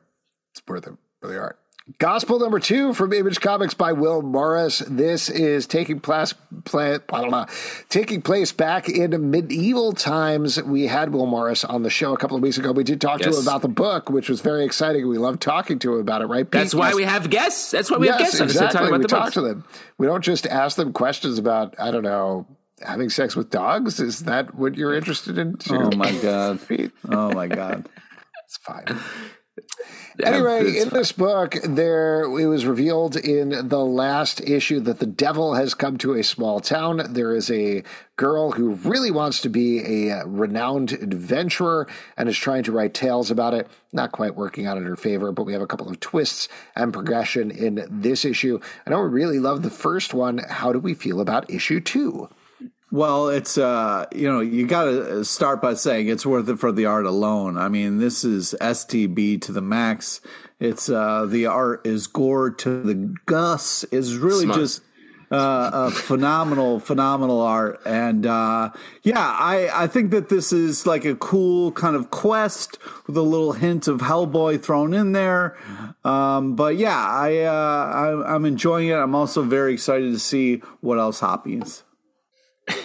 It's worth it the art. Gospel number two from Image Comics by Will Morris. This is taking place, play, blah, blah, blah, taking place back in medieval times. We had Will Morris on the show a couple of weeks ago. We did talk to him about the book, which was very exciting. We loved talking to him about it, right? Pete? That's why we have guests. That's why we have guests on instead of exactly. We talk books. to them. We don't just ask them questions about I don't know having sex with dogs. Is that what you're oh interested in? Too? Oh my god. Oh my god. It's fine. Anyway, in this book, there it was revealed in the last issue that the devil has come to a small town. There is a girl who really wants to be a uh, renowned adventurer and is trying to write tales about it. Not quite working out in her favor, but we have a couple of twists and progression in this issue. I know we really love the first one. How do we feel about issue two? Well, it's uh, you know, you got to start by saying it's worth it for the art alone. I mean, this is STB to the max. It's uh, the art is gore to the gus. Is really Smart. just uh, a phenomenal, phenomenal art. And uh, yeah, I I think that this is like a cool kind of quest with a little hint of Hellboy thrown in there. Um, but yeah, I, uh, I I'm enjoying it. I'm also very excited to see what else happens.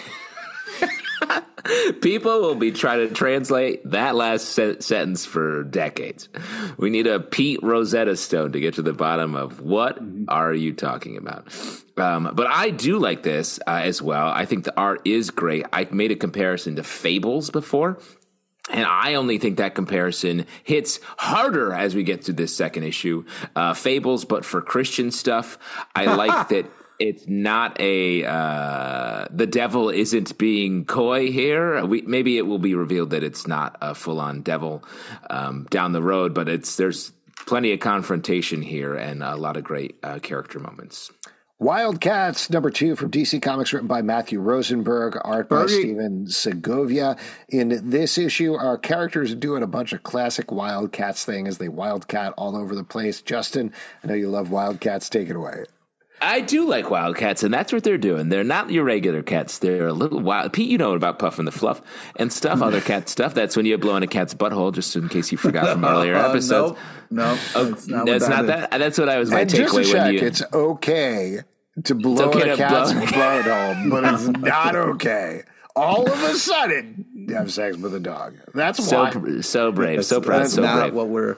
People will be trying to translate that last se- sentence for decades. We need a Pete Rosetta Stone to get to the bottom of what are you talking about. Um, but I do like this uh, as well. I think the art is great. I made a comparison to Fables before. And I only think that comparison hits harder as we get to this second issue. Uh, Fables, but for Christian stuff. I like that it's not a uh, the devil isn't being coy here. We, maybe it will be revealed that it's not a full on devil um, down the road, but it's there's plenty of confrontation here and a lot of great uh, character moments. Wildcats, number two from DC Comics, written by Matthew Rosenberg, art by Bergie. Stephen Segovia. In this issue, our characters are doing a bunch of classic Wildcats thing as they wildcat all over the place. Justin, I know you love Wildcats. Take it away. I do like wildcats, and that's what they're doing. They're not your regular cats. They're a little wild. Pete, you know about Puff and the Fluff and stuff, other cat stuff. That's when you blow in a cat's butthole, just in case you forgot from earlier Uh, episodes. No, that's not, That's not is. that. That's what I was my and takeaway when you. it's okay to blow okay a cat's blow- butthole, but it's not okay. All of a sudden, you have sex with a dog. That's so why. so brave, so That's- proud, That's so not brave. what we're.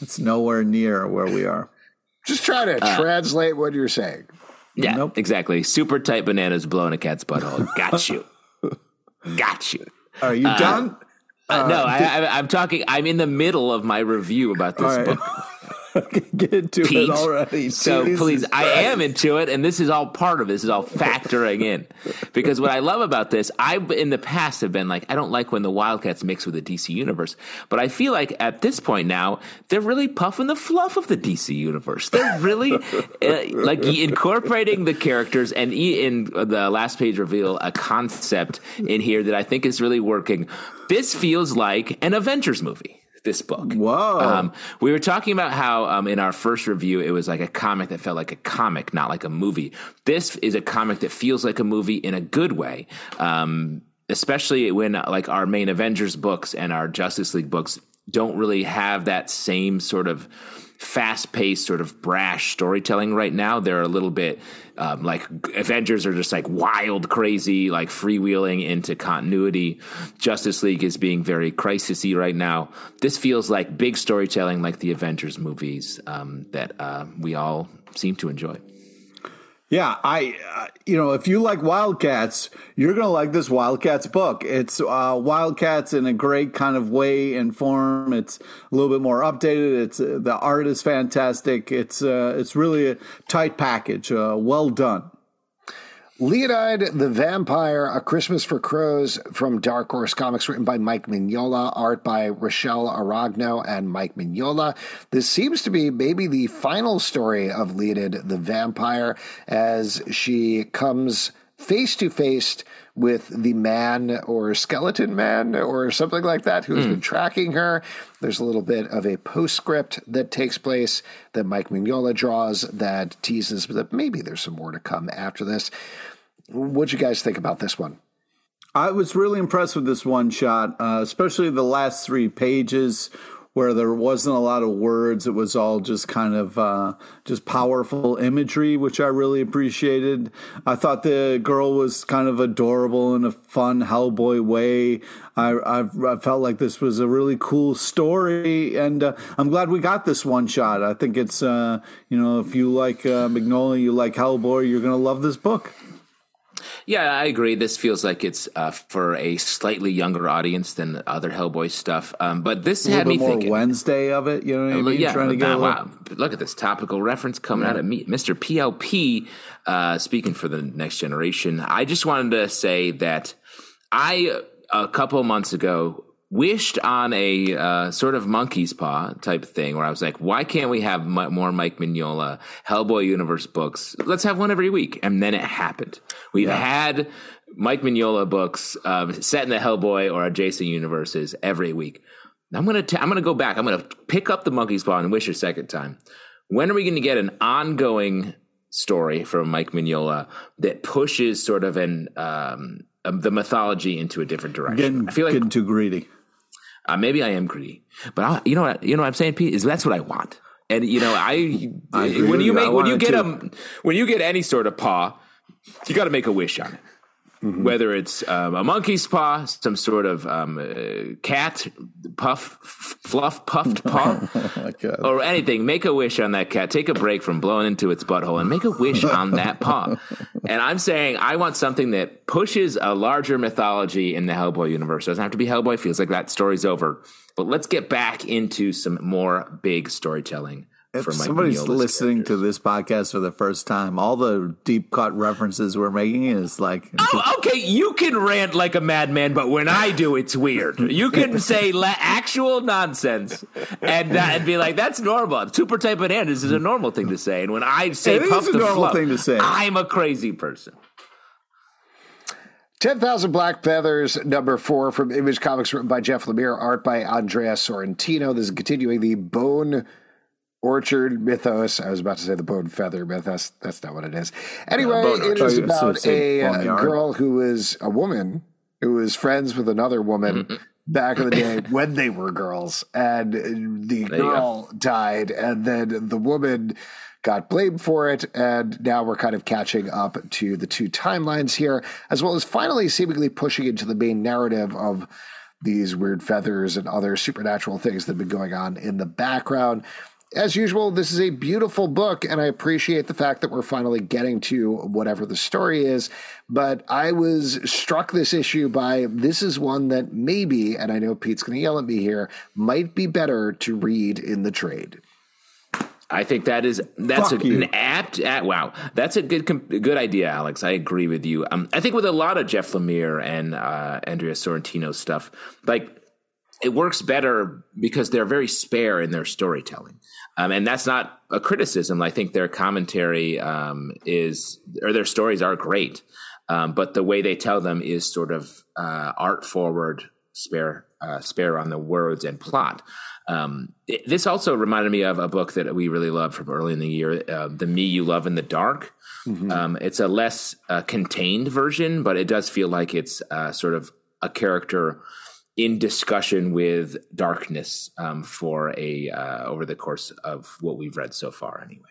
It's nowhere near where we are. Just try to Uh, translate what you're saying. yeah, Nope. exactly. Super tight bananas blowing a cat's butthole. Got you. Got you. Are you done? Uh, no, I, I, I'm talking. I'm in the middle of my review about this All right. book. Get into Pete. it already. So Jesus please, I am into it, and this is all part of it. This is all factoring in. Because what I love about this, I in the past have been like, I don't like when the Wildcats mix with the DC universe, but I feel like at this point now, they're really puffing the fluff of the DC universe. They're really uh, like incorporating the characters, and in the last page reveal a concept in here that I think is really working. This feels like an Avengers movie. This book. Whoa. Um, we were talking about how um, in our first review it was like a comic that felt like a comic, not like a movie. This is a comic that feels like a movie in a good way. Um, especially when like our main Avengers books and our Justice League books don't really have that same sort of fast paced, sort of brash storytelling right now. They're a little bit um, like Avengers are just like wild, crazy, like freewheeling into continuity. Justice League is being very crisisy right now. This feels like big storytelling, like the Avengers movies um, that uh, we all seem to enjoy. Yeah, I, uh, you know, if you like Wildcats, you're going to like this Wildcats book. It's uh, Wildcats in a great kind of way and form. It's a little bit more updated. It's uh, the art is fantastic. It's uh, it's really a tight package. Uh, well done. Leonide the Vampire, A Christmas for Crows from Dark Horse Comics, written by Mike Mignola, art by Rachele Aragno and Mike Mignola. This seems to be maybe the final story of Leonide the Vampire as she comes face to face with the man or skeleton man or something like that who has mm. been tracking her. There's a little bit of a postscript that takes place that Mike Mignola draws that teases that maybe there's some more to come after this. What'd you guys think about this one? I was really impressed with this one shot, uh, especially the last three pages where there wasn't a lot of words. It was all just kind of uh, just powerful imagery, which I really appreciated. I thought the girl was kind of adorable in a fun Hellboy way. I, I, I felt like this was a really cool story, and uh, I'm glad we got this one shot. I think it's uh, you know if you like uh, Mignola, you like Hellboy, you're gonna love this book. Yeah, I agree. This feels like it's uh, for a slightly younger audience than other Hellboy stuff. Um, but this had me thinking Wednesday of it. You know what I mean? Yeah, Trying to get wow. Look at this topical reference coming yeah. out of me, Mr. PLP. Uh, speaking for the next generation, I just wanted to say that I a couple months ago wished on a uh, sort of monkey's paw type thing where I was like, why can't we have more Mike Mignola Hellboy universe books? Let's have one every week. And then it happened. We've yeah. had Mike Mignola books uh, set in the Hellboy or adjacent universes every week. I'm gonna t- I'm gonna go back. I'm gonna pick up the monkey's paw and wish a second time. When are we going to get an ongoing story from Mike Mignola that pushes sort of an um, um, the mythology into a different direction? Getting, I feel like getting too greedy. Uh, maybe I am greedy, but I, you know what you know what I'm saying, Pete is that's what I want. And you know, I, I when you make when you get a when you get any sort of paw, you got to make a wish on it. Mm-hmm. Whether it's um, a monkey's paw, some sort of um, uh, cat puff, fluff puffed paw, oh or anything, make a wish on that cat. Take a break from blowing into its butthole and make a wish on that paw. And I'm saying I want something that pushes a larger mythology in the Hellboy universe. It doesn't have to be Hellboy. Feels like that story's over. But let's get back into some more big storytelling if somebody's listening characters. to this podcast for the first time, all the deep cut references we're making is like, oh, okay, you can rant like a madman, but when I do, it's weird. You can say la- actual nonsense and uh, and be like, that's normal. Super type banana is a normal thing to say, and when I say it puff is a normal fluff, thing to say. I'm a crazy person. 10,000 Black Feathers, number four from Image Comics, written by Jeff Lemire, art by Andrea Sorrentino. This is continuing the Bone Orchard mythos. I was about to say the bone feather mythos. That's not what it is. Anyway, yeah, it is about a uh, girl who is a woman who is friends with another woman mm-hmm. back in the day when they were girls, and the there girl died, and then the woman got blamed for it, and now we're kind of catching up to the two timelines here, as well as finally seemingly pushing into the main narrative of these weird feathers and other supernatural things that have been going on in the background as usual, this is a beautiful book, and I appreciate the fact that we're finally getting to whatever the story is. But I was struck this issue by this is one that maybe, and I know Pete's going to yell at me here, might be better to read in the trade. I think that is that's a, an apt, apt, wow that's a good good idea, Alex. I agree with you. Um, I think with a lot of Jeff Lemire and uh, Andrea Sorrentino stuff, like it works better because they're very spare in their storytelling. Um, and that's not a criticism. I think their commentary um, is, or their stories are great, um, but the way they tell them is sort of uh, art forward, spare, uh, spare on the words and plot. Um, it, this also reminded me of a book that we really loved from early in the year, uh, "The Me You Love in the Dark." Mm-hmm. Um, it's a less uh, contained version, but it does feel like it's uh, sort of a character in discussion with darkness um, for a uh, over the course of what we've read so far, anyway.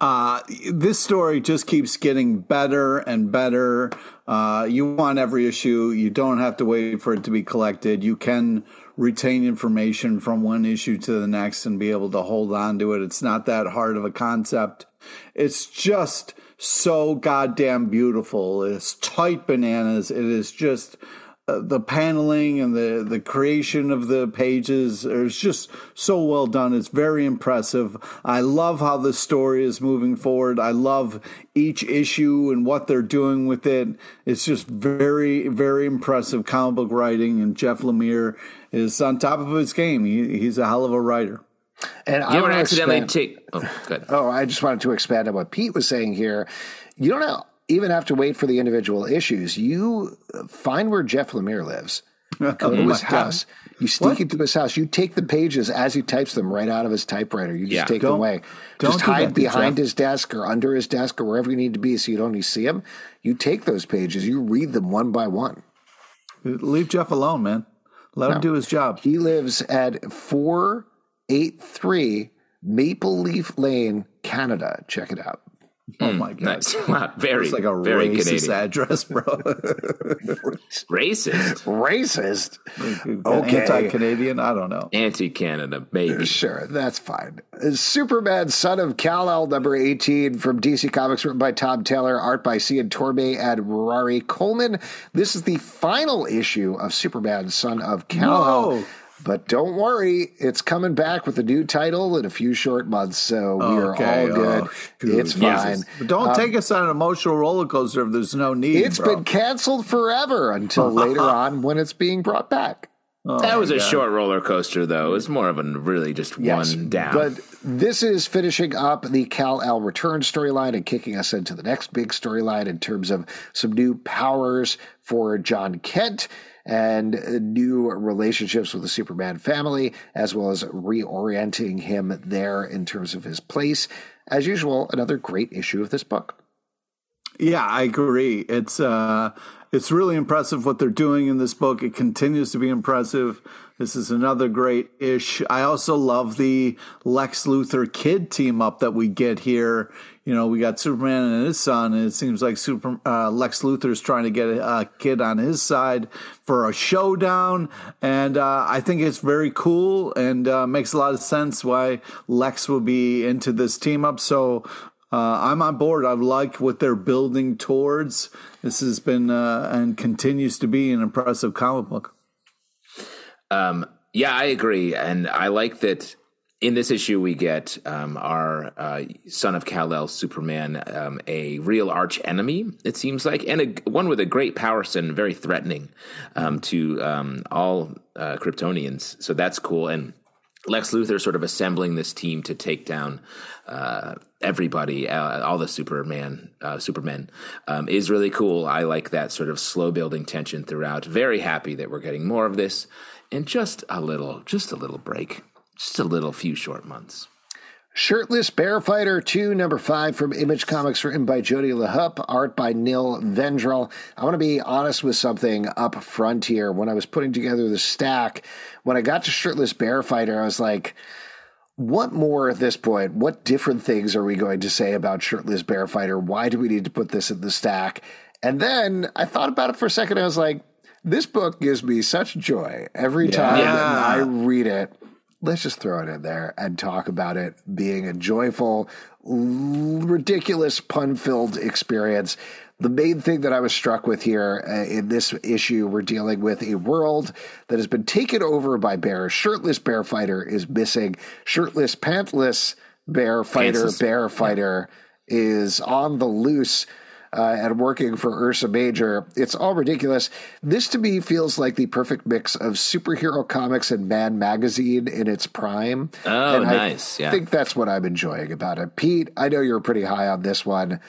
Uh, this story just keeps getting better and better. Uh, you want every issue. You don't have to wait for it to be collected. You can retain information from one issue to the next and be able to hold on to it. It's not that hard of a concept. It's just so goddamn beautiful. It's tight bananas. It is just the paneling and the the creation of the pages is just so well done. It's very impressive. I love how the story is moving forward. I love each issue and what they're doing with it. It's just very very impressive comic book writing. And Jeff Lemire is on top of his game. He, he's a hell of a writer. And you I ever accidentally expand, take? Oh, good. Oh, I just wanted to expand on what Pete was saying here. You don't know even have to wait for the individual issues. You find where Jeff Lemire lives. Oh Go to Oh his house. You sneak into his house. You take the pages as he types them right out of his typewriter. You just Yeah. take them away. Just hide behind Jeff. his desk or under his desk or wherever you need to be so you don't need to see him. You take those pages. You read them one by one. Leave Jeff alone, man. Let him do his job. He lives at 483 Maple Leaf Lane, Canada. Check it out. Oh hmm, my god. Nice. Wow, very, It's like a very racist Canadian. address, bro. Racist, Racist. Okay. Anti-Canadian. I don't know. anti-Canada, maybe. Sure, that's fine. Uh, Superman, son of Kal-El, number 18 from DC Comics, written by Tom Taylor, art by Cian Tormey and Rory Coleman. This is the final issue of Superman, son of Kal-El. No. But don't worry, it's coming back with a new title in a few short months, so we are Okay, all oh, good. oh, it's fine. But don't um, take us on an emotional roller coaster if there's no need. It's bro. been canceled forever until later on when it's being brought back. Oh That was a God. short roller coaster, though. It was more of a really just one down. But this is finishing up the Kal-El return storyline and kicking us into the next big storyline in terms of some new powers for Jon Kent and new relationships with the Superman family, as well as reorienting him there in terms of his place. As usual, another great issue of this book. Yeah, I agree. It's uh it's really impressive what they're doing in this book. It continues to be impressive. This is another great ish. I also love the Lex Luthor kid team up that we get here. You know, we got Superman and his son, and it seems like Super uh, Lex Luthor's trying to get a, a kid on his side for a showdown. And uh, I think it's very cool and uh, makes a lot of sense why Lex will be into this team up. So uh, I'm on board. I like what they're building towards. This has been uh, and continues to be an impressive comic book. Um, yeah, I agree, and I like that. In this issue, we get um, our uh, son of Kal El, Superman, um, a real arch enemy. It seems like, and a, one with a great power and very threatening um, to um, all uh, Kryptonians. So that's cool. And Lex Luthor sort of assembling this team to take down uh, everybody, uh, all the Superman, uh, Supermen, um, is really cool. I like that sort of slow building tension throughout. Very happy that we're getting more of this, and just a little, just a little break, just a little few short months. Shirtless Bear Fighter 2, number 5 from Image Comics, written by Jody LeHeup, art by Nil Vendrell. I want to be honest with something up front here. When I was putting together the stack, when I got to Shirtless Bear Fighter, I was like, what more at this point? What different things are we going to say about Shirtless Bear Fighter? Why do we need to put this in the stack? And then I thought about it for a second. I was like, this book gives me such joy every time Yeah. I read it. Let's just throw it in there and talk about it being a joyful, ridiculous, pun filled experience. The main thing that I was struck with here uh, in this issue, we're dealing with a world that has been taken over by bears. Shirtless bear fighter is missing. Shirtless, pantless bear fighter, bear fighter is on the loose uh, and working for Ursa Major. It's all ridiculous. This to me feels like the perfect mix of superhero comics and Man Magazine in its prime. Oh, and I nice, yeah. I think that's what I'm enjoying about it. Pete, I know you're pretty high on this one.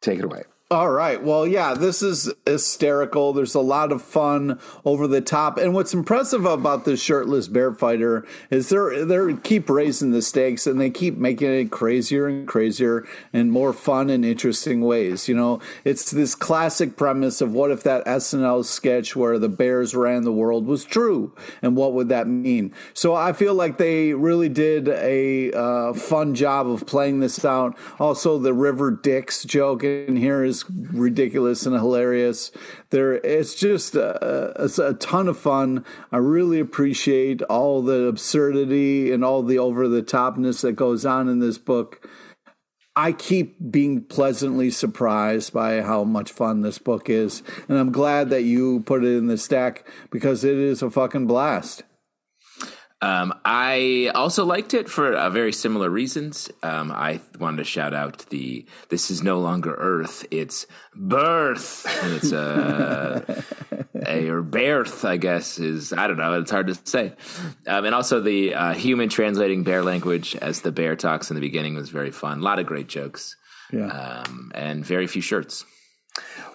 Take it away. All right. Well, yeah, this is hysterical. There's a lot of fun over the top. And what's impressive about this shirtless bear fighter is they're they keep raising the stakes and they keep making it crazier and crazier and more fun and interesting ways. You know, it's this classic premise of what if that SNL sketch where the bears ran the world was true and what would that mean? So I feel like they really did a uh, fun job of playing this out. Also, the River Dicks joke in here is ridiculous and hilarious. There, it's just a, a, a, ton of fun. I really appreciate all the absurdity and all the over the topness that goes on in this book. I keep being pleasantly surprised by how much fun this book is, and I'm glad that you put it in the stack because it is a fucking blast. Um, I also liked it for uh, very similar reasons. Um, I wanted to shout out the "This is no longer Earth; it's birth," and it's uh, a or birth, I guess is I don't know. It's hard to say. Um, and also the uh, human translating bear language as the bear talks in the beginning was very fun. A lot of great jokes. Yeah. Um, and very few shirts.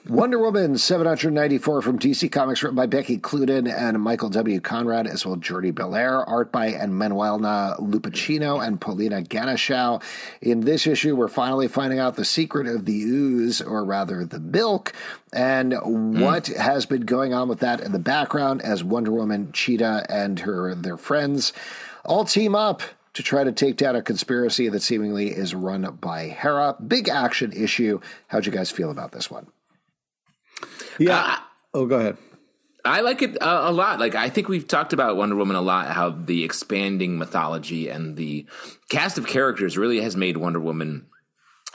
Wonder Woman 794 from DC Comics, written by Becky Cloonan and Michael W. Conrad, as well as Jordie Bellaire, art by and Emanuela Lupacchino and Paulina Ganucheau. In this issue, we're finally finding out the secret of the ooze, or rather the milk, and mm. what has been going on with that in the background as Wonder Woman, Cheetah, and her their friends all team up to try to take down a conspiracy that seemingly is run by Hera. Big action issue. How'd you guys feel about this one? Yeah. Uh, oh, go ahead. I like it uh, a lot. Like I think we've talked about Wonder Woman a lot. How the expanding mythology and the cast of characters really has made Wonder Woman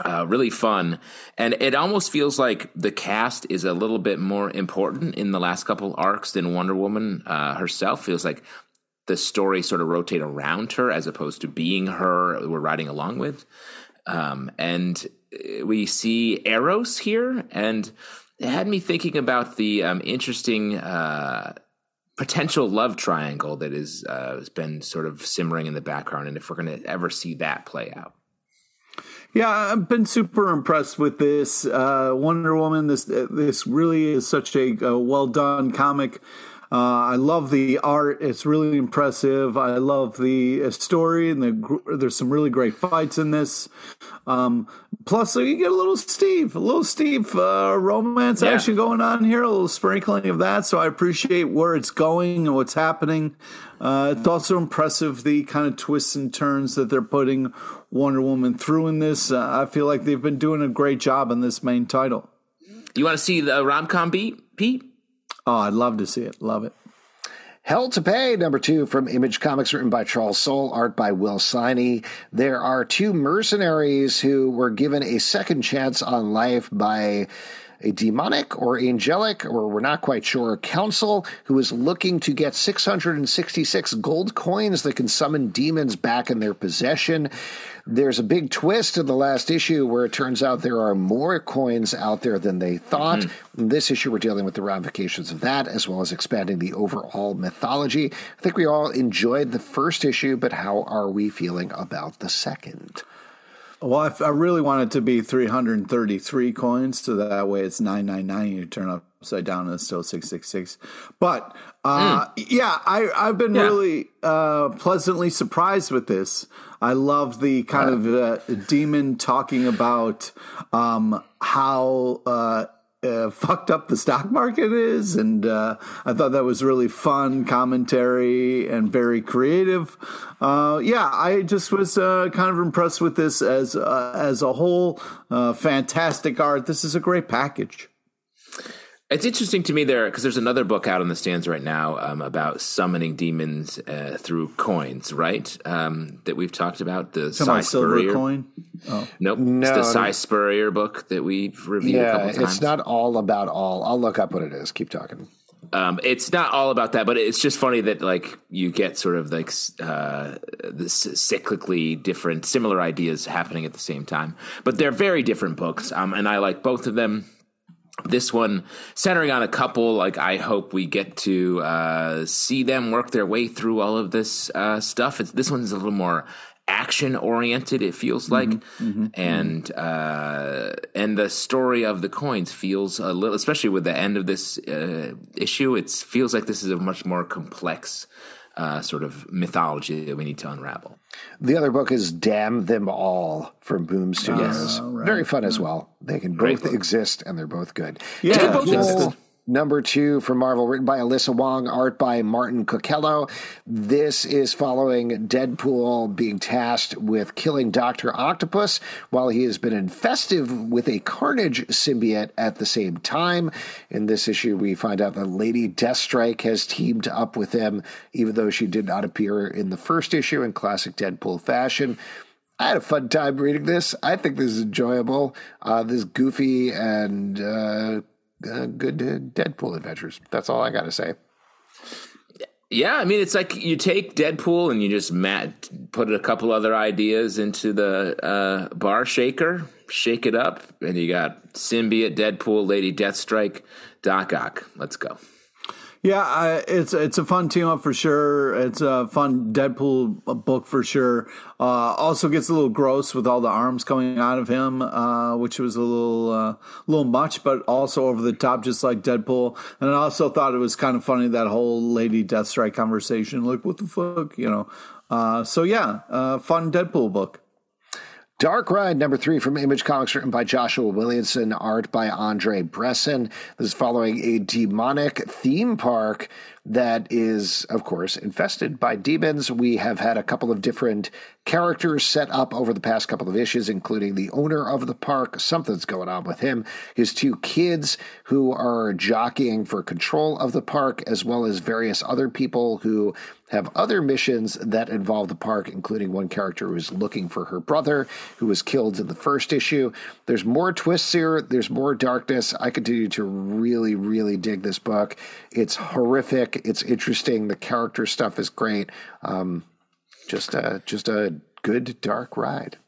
uh, really fun. And it almost feels like the cast is a little bit more important in the last couple arcs than Wonder Woman uh, herself. Feels like the story sort of rotate around her as opposed to being her we're riding along with. Um, and we see Eros here, and it had me thinking about the um, interesting uh, potential love triangle that is uh, has been sort of simmering in the background, and if we're going to ever see that play out. Yeah, I've been super impressed with this uh, Wonder Woman. This this really is such a, a well done comic. Uh, I love the art; it's really impressive. I love the story, and the, there's some really great fights in this. Um, plus, you get a little Steve, a little Steve uh, romance yeah. action going on here, a little sprinkling of that. So I appreciate where it's going and what's happening. Uh, it's also impressive the kind of twists and turns that they're putting Wonder Woman through in this. Uh, I feel like they've been doing a great job in this main title. You want to see the rom com beat, Pete? Oh, I'd love to see it. Love it. Hell to Pay, number two from Image Comics, written by Charles Soule, art by Will Sliney. There are two mercenaries who were given a second chance on life by a demonic or angelic, or we're not quite sure, council who is looking to get 666 gold coins that can summon demons back in their possession. There's a big twist in the last issue where it turns out there are more coins out there than they thought. Mm-hmm. In this issue, we're dealing with the ramifications of that, as well as expanding the overall mythology. I think we all enjoyed the first issue, but how are we feeling about the second? Well, I, really want it to be 333 coins, so that way it's 999. You turn upside down and it's still 666. But uh, mm. yeah, I, I've been yeah. really uh, pleasantly surprised with this. I love the kind of uh, demon talking about um, how uh, uh, fucked up the stock market is, and uh, I thought that was really fun commentary and very creative. Uh, yeah, I just was uh, kind of impressed with this as uh, as a whole. Uh, fantastic art. This is a great package. It's interesting to me there because there's another book out on the stands right now um, about summoning demons uh, through coins, right? Um, that we've talked about the Si Spurrier coin. Oh. Nope, no, it's the Si Spurrier book that we've reviewed. Yeah, it's not all about all. I'll look up what it is. Keep talking. Um, it's not all about that, but it's just funny that like you get sort of like uh, this cyclically different, similar ideas happening at the same time. But they're very different books, um, and I like both of them this one centering on a couple like i hope we get to uh, see them work their way through all of this uh, stuff it's, this one's a little more action oriented. It feels like, mm-hmm, mm-hmm, and uh, and the story of the coins feels a little, especially with the end of this uh, issue. It feels like this is a much more complex uh, sort of mythology that we need to unravel. The other book is Damn Them All from Boom Studios. Oh, right. Very fun as well. They can both exist and they're both good. Yeah, both exist. Number two for Marvel, written by Alyssa Wong, art by Martin Coccolo. This is following Deadpool being tasked with killing Dr. Octopus while he has been infested with a Carnage symbiote at the same time. In this issue, we find out that Lady Deathstrike has teamed up with him, even though she did not appear in the first issue in classic Deadpool fashion. I had a fun time reading this. I think this is enjoyable. Uh, this goofy and uh, uh, good Deadpool adventures. That's all I got to say. Yeah, I mean, it's like you take Deadpool and you just mat, put a couple other ideas into the uh, bar shaker, shake it up, and you got Symbiote, Deadpool, Lady Deathstrike, Doc Ock. Let's go. Yeah, it's it's a fun team up for sure. It's a fun Deadpool book for sure. Uh, also gets a little gross with all the arms coming out of him, uh, which was a little uh, little much, but also over the top, just like Deadpool. And I also thought it was kind of funny that whole Lady Deathstrike conversation. Like, what the fuck, you know? Uh, so yeah, uh, fun Deadpool book. Dark Ride, number three from Image Comics, written by Joshua Williamson, art by Andrei Bressan. This is following a demonic theme park that is, of course, infested by demons. We have had a couple of different characters set up over the past couple of issues, including the owner of the park. Something's going on with him. His two kids who are jockeying for control of the park, as well as various other people who have other missions that involve the park, including one character who is looking for her brother who was killed in the first issue. There's more twists here, there's more darkness. I continue to really, really dig this book. It's horrific, it's interesting, the character stuff is great. Um, just a just a good dark ride.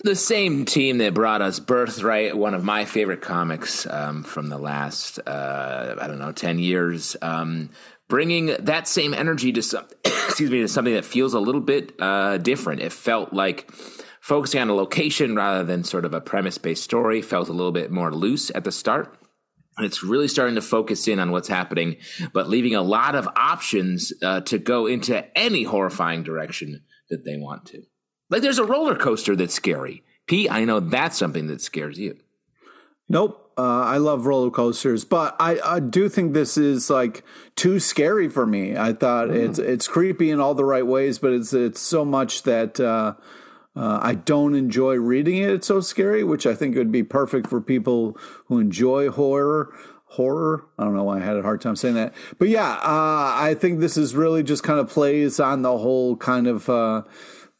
The same team that brought us Birthright, one of my favorite comics um, from the last uh, I don't know ten years, um, bringing that same energy to some, excuse me to something that feels a little bit uh, different. It felt like focusing on a location rather than sort of a premise based story. Felt a little bit more loose at the start. And it's really starting to focus in on what's happening, but leaving a lot of options uh, to go into any horrifying direction that they want to. Like there's a roller coaster that's scary. P, I know that's something that scares you. Nope. Uh, I love roller coasters, but I, I do think this is like too scary for me. I thought mm. it's it's creepy in all the right ways, but it's it's so much that uh, uh, I don't enjoy reading it. It's so scary, which I think would be perfect for people who enjoy horror. Horror. I don't know why I had a hard time saying that, but yeah, uh, I think this is really just kind of plays on the whole kind of uh,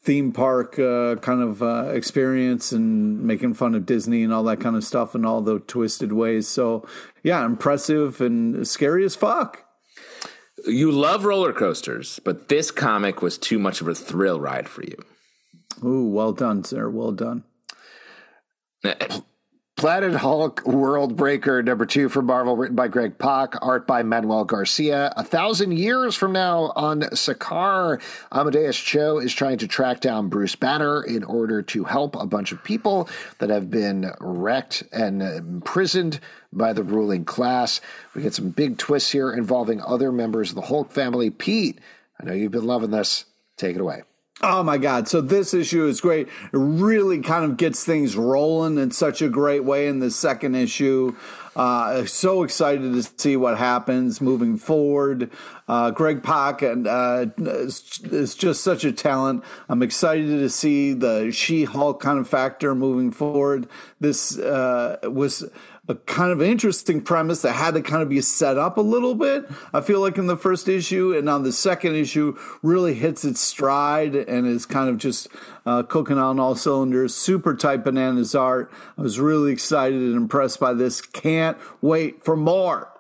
theme park uh, kind of uh, experience and making fun of Disney and all that kind of stuff and all the twisted ways. So yeah, impressive and scary as fuck. You love roller coasters, but this comic was too much of a thrill ride for you. Ooh, well done, sir. Well done. Uh, Planet Hulk World Breaker number two from Marvel, written by Greg Pak, art by Manuel Garcia. A thousand years from now on Sakaar, Amadeus Cho is trying to track down Bruce Banner in order to help a bunch of people that have been wrecked and imprisoned by the ruling class. We get some big twists here involving other members of the Hulk family. Pete, I know you've been loving this. Take it away. Oh my God. So this issue is great. It really kind of gets things rolling in such a great way in the second issue. Uh, so excited to see what happens moving forward. Uh, Greg Pak and uh, is, is, just such a talent. I'm excited to see the She Hulk kind of factor moving forward. This uh, was a kind of interesting premise that had to kind of be set up a little bit. I feel like in the first issue, and on the second issue, really hits its stride and is kind of just uh, cooking on all cylinders. Super tight bananas art. I was really excited and impressed by this. Can't wait for more.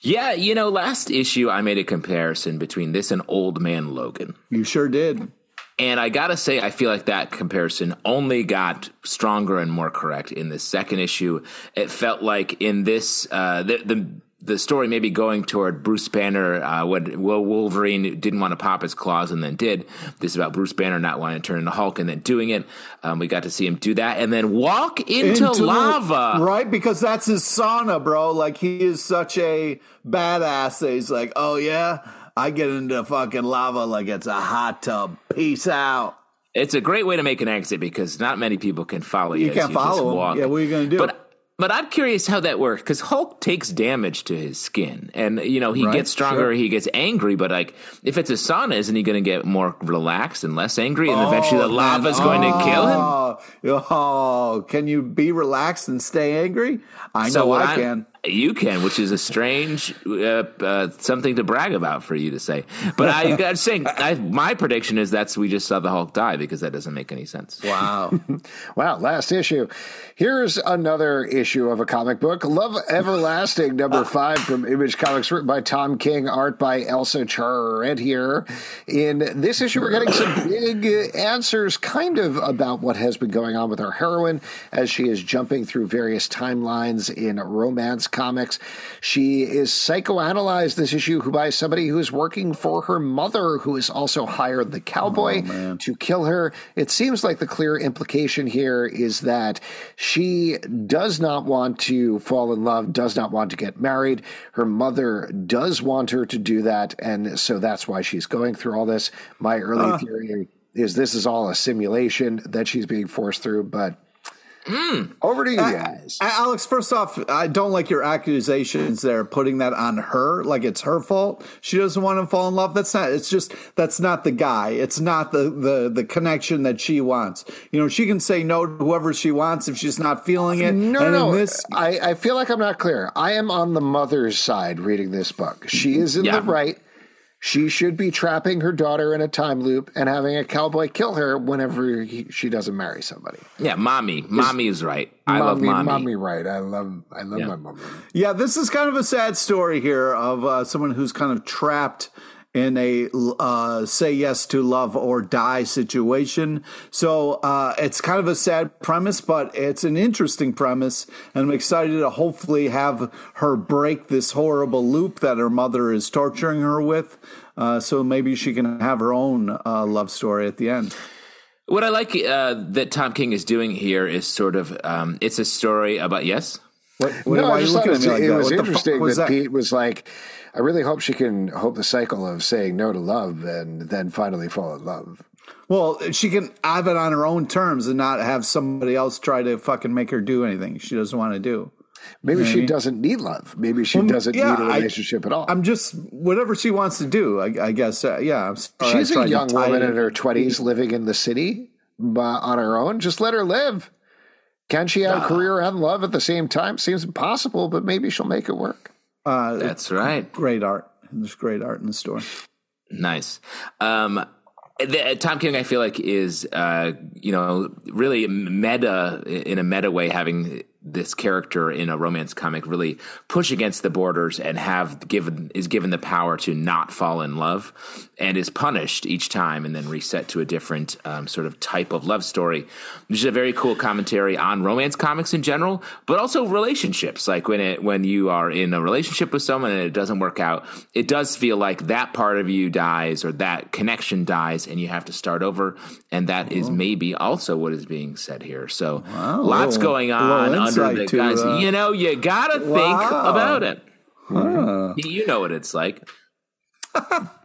Yeah, you know, last issue I made a comparison between this and Old Man Logan. You sure did. And I gotta say, I feel like that comparison only got stronger and more correct in the second issue. It felt like in this, uh, the, the the story maybe going toward Bruce Banner uh, when well, Wolverine didn't want to pop his claws and then did. This is about Bruce Banner not wanting to turn into Hulk and then doing it. Um, we got to see him do that and then walk into, Into lava. right? Because that's his sauna, bro. Like he is such a badass that he's like, oh yeah, I get into fucking lava like it's a hot tub. Peace out. It's a great way to make an exit because not many people can follow you. You can't just follow walk. Yeah, what are you gonna do? But but I'm curious how that works because Hulk takes damage to his skin, and you know he Right, gets stronger, sure. he gets angry. But like, if it's a sauna, isn't he going to get more relaxed and less angry, and eventually the lava is man. going to kill him? Oh, oh, can you be relaxed and stay angry? I know what I can. You can, which is a strange uh, uh, something to brag about for you to say. But I, I'm saying I, my prediction is that's we just saw the Hulk die because that doesn't make any sense. Wow. Wow, last issue. Here's another issue of a comic book. Love Everlasting, number five from Image Comics, written by Tom King, art by Elsa Charretier. In this issue, we're getting some big uh, answers kind of about what has been going on with our heroine as she is jumping through various timelines in romance comics. She is psychoanalyzed this issue who by somebody who is working for her mother, who has also hired the cowboy oh, to kill her. It seems like the clear implication here is that she does not want to fall in love, does not want to get married. Her mother does want her to do that, and so that's why she's going through all this. My early theory is this is all a simulation that she's being forced through, but Mm. over to you guys. Alex, first off, I don't like your accusations there, putting that on her, like it's her fault. She doesn't want to fall in love. That's not. It's just that's not the guy. It's not the the the connection that she wants. You know, she can say no to whoever she wants if she's not feeling it. No, And no, This, I, I feel like I'm not clear. I am on the mother's side reading this book. She is in Yeah. the right. She should be trapping her daughter in a time loop and having a cowboy kill her whenever he, she doesn't marry somebody. Yeah, mommy, mommy is right. I love mommy. mommy, right? I love, I love my mommy. Yeah, this is kind of a sad story here of uh, someone who's kind of trapped in a uh, say yes to love or die situation. So uh, it's kind of a sad premise, but it's an interesting premise, and I'm excited to hopefully have her break this horrible loop that her mother is torturing her with. Uh, so maybe she can have her own uh, love story at the end. What I like uh, that Tom King is doing here is sort of um, it's a story about yes. What, what, no, why I are you just thought looking it at was, like it that? was What the fuck interesting was that, that? Pete was like, I really hope she can hope the cycle of saying no to love and then finally fall in love. Well, she can have it on her own terms and not have somebody else try to fucking make her do anything she doesn't want to do. Maybe she doesn't need love. Maybe she doesn't yeah, need a relationship at all. I'm just whatever she wants to do. I, I guess. Uh, yeah, I'm She's a young woman in her 20s living in the city uh, on her own. Just let her live. Can she have a career and love at the same time? Seems impossible, but maybe she'll make it work. Uh, That's right. great art. There's great art in the store. Nice. Um, the, Tom King, I feel like, is uh, you know really meta in a meta way, having this character in a romance comic really push against the borders and have given is given the power to not fall in love and is punished each time and then reset to a different um, sort of type of love story. Which is a very cool commentary on romance comics in general but also relationships. Like when it when you are in a relationship with someone and it doesn't work out it does feel like that part of you dies or that connection dies and you have to start over. And that is maybe also what is being said here. So lots going on under to, guys uh, you know you gotta think Wow. about it. You know what it's like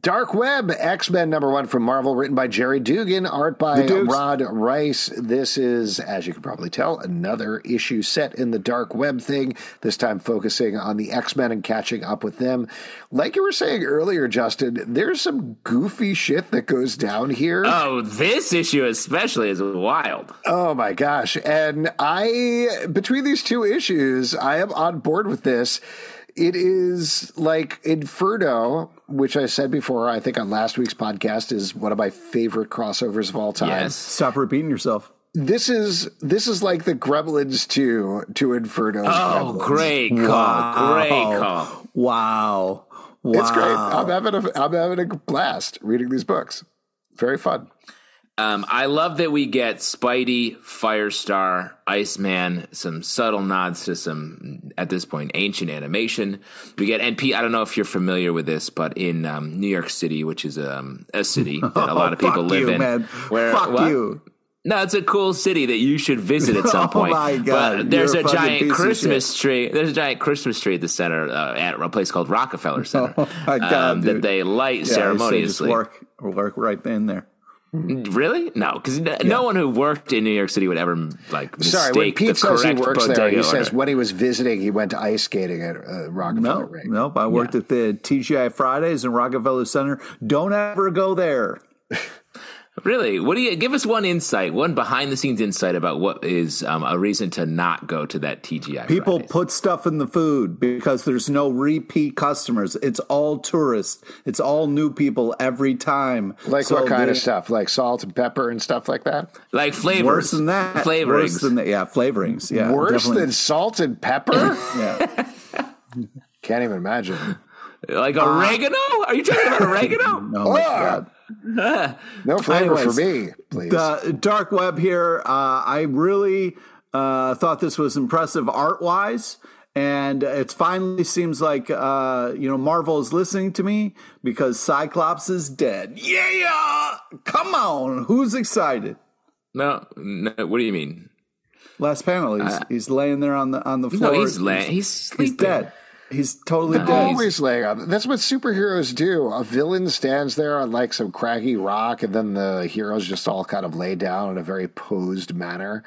Dark Web, X Men number one from Marvel, written by Gerry Duggan, art by Rod Reis. This is, as you can probably tell, another issue set in the Dark Web thing, this time focusing on the X Men and catching up with them. Like you were saying earlier, Justin, there's some goofy shit that goes down here. oh this issue especially is wild Oh my gosh. And I, between these two issues, I am on board with this. It is like Inferno, which I said before, I think on last week's podcast, is one of my favorite crossovers of all time. yes Stop repeating yourself. This is this is like the Gremlins to to Inferno. oh Gremlins. great call great call Wow. Wow. It's great. I'm having a I'm having a blast reading these books. Very fun. Um, I love that we get Spidey, Firestar, Iceman, some subtle nods to some, at this point, ancient animation. We get NP. I don't know if you're familiar with this, but in um, New York City, which is um, a city that a lot of Oh, people live you, in, man. where Fuck what? you. No, it's a cool city that you should visit at some point. Oh point. my God, But there's you're a giant Christmas tree. There's a giant Christmas tree at the center uh, at a place called Rockefeller Center Oh my God, um, that they light Yeah, say just ceremoniously. work work right in there. Really? No, because no, no one who worked in New York City would ever like mistake Sorry, when Pete the says he works there, he says when he was visiting, he went to ice skating at uh, Rockefeller No, Ring. nope. I worked at the TGI Fridays in Rockefeller Center. Don't ever go there. Really? What do you give us one insight, one behind the scenes insight about what is um, a reason to not go to that TGI? People Fridays? put stuff in the food because there's no repeat customers. It's all tourists. It's all new people every time. Like So what kind they- of stuff? Like salt and pepper and stuff like that? like flavors, Worse than that. flavorings. Worse than that. Yeah, flavorings. Yeah. Worse definitely. than salt and pepper? Yeah. Can't even imagine. like oregano? Are you talking about oregano? Oh my god. No flavor Anyways, for me, please. The dark web here. Uh, I really uh, thought this was impressive art wise. And it finally seems like uh, you know Marvel is listening to me because Cyclops is dead. Yeah, come on, who's excited? No, no. What do you mean? Last panel, he's, he's laying there on the on the floor. Uh, No, he's la- he's sleeping. he's dead. He's totally dead. Always laying on. That's what superheroes do. A villain stands there on like some craggy rock, and then the heroes just all kind of lay down in a very posed manner.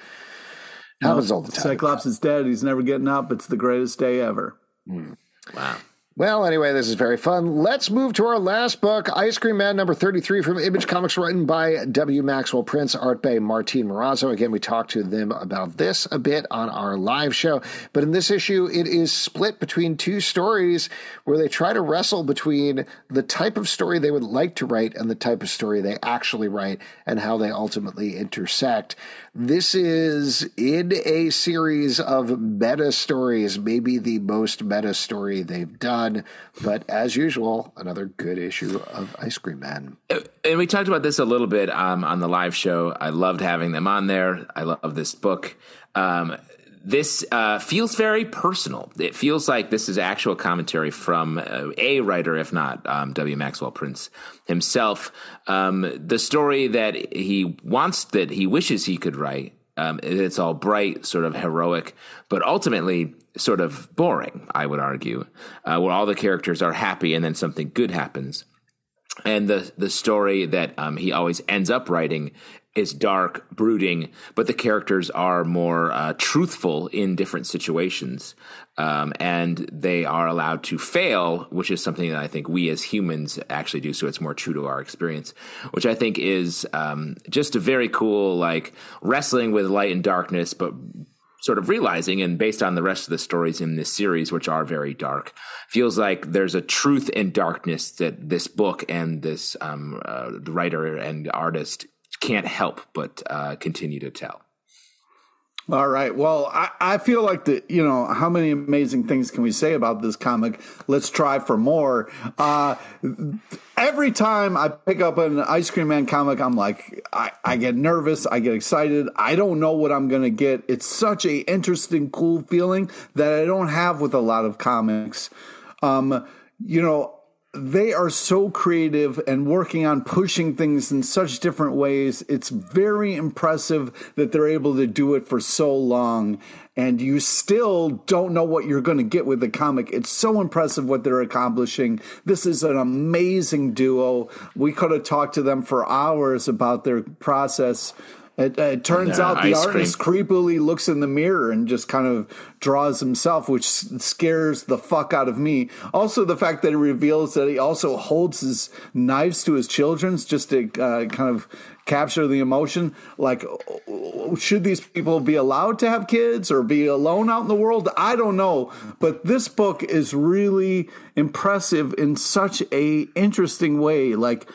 Happens all the time. Cyclops is dead. He's never getting up. It's the greatest day ever. Hmm. Wow. Well, anyway, this is very fun. Let's move to our last book, Ice Cream Man number 33 from Image Comics, written by W. Maxwell Prince, art by Martín Morazzo. Again, we talked to them about this a bit on our live show. But in this issue, it is split between two stories where they try to wrestle between the type of story they would like to write and the type of story they actually write and how they ultimately intersect. This is in a series of meta stories, maybe the most meta story they've done. But as usual, another good issue of Ice Cream Man. and we talked about this a little bit um, on the live show. I loved having them on there. I love this book. Um, this uh, feels very personal. It feels like this is actual commentary from uh, a writer, if not um, W. Maxwell Prince himself. Um, the story that he wants, that he wishes he could write. Um, it's all bright, sort of heroic, but ultimately sort of boring, I would argue, uh, where all the characters are happy and then something good happens. And the the story that um, he always ends up writing is dark, brooding, but the characters are more uh, truthful in different situations, um, and they are allowed to fail, which is something that I think we as humans actually do. So it's more true to our experience, which I think is um, just a very cool, like wrestling with light and darkness, but sort of realizing, and based on the rest of the stories in this series, which are very dark, feels like there's a truth in darkness that this book and this um, uh, writer and artist can't help but uh, continue to tell. All right. Well, I, I feel like the you know how many amazing things can we say about this comic? Let's try for more. Uh, every time I pick up an Ice Cream Man comic, I'm like, I, I get nervous, I get excited. I don't know what I'm gonna get. It's such a interesting, cool feeling that I don't have with a lot of comics. Um, you know, they are so creative and working on pushing things in such different ways. It's very impressive that they're able to do it for so long. And you still don't know what you're going to get with the comic. It's so impressive what they're accomplishing. This is an amazing duo. We could have talked to them for hours about their process. It, it turns out the artist creepily looks in the mirror and just kind of draws himself, which scares the fuck out of me. Also, the fact that he reveals that he also holds his knives to his children's just to uh, kind of capture the emotion. Like, should these people be allowed to have kids or be alone out in the world? I don't know. But this book is really impressive in such a interesting way. Like,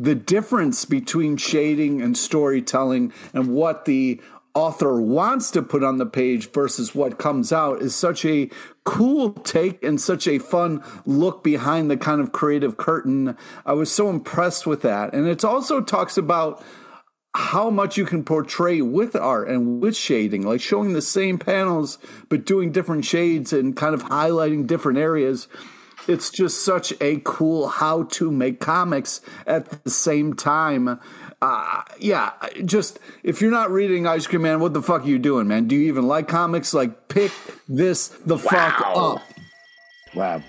the difference between shading and storytelling and what the author wants to put on the page versus what comes out is such a cool take and such a fun look behind the kind of creative curtain. I was so impressed with that. And it also talks about how much you can portray with art and with shading, like showing the same panels but doing different shades and kind of highlighting different areas. It's just such a cool how to make comics at the same time. Uh, yeah, just if you're not reading Ice Cream Man, what the fuck are you doing, man? Do you even like comics? Like, pick this the fuck up. Wow.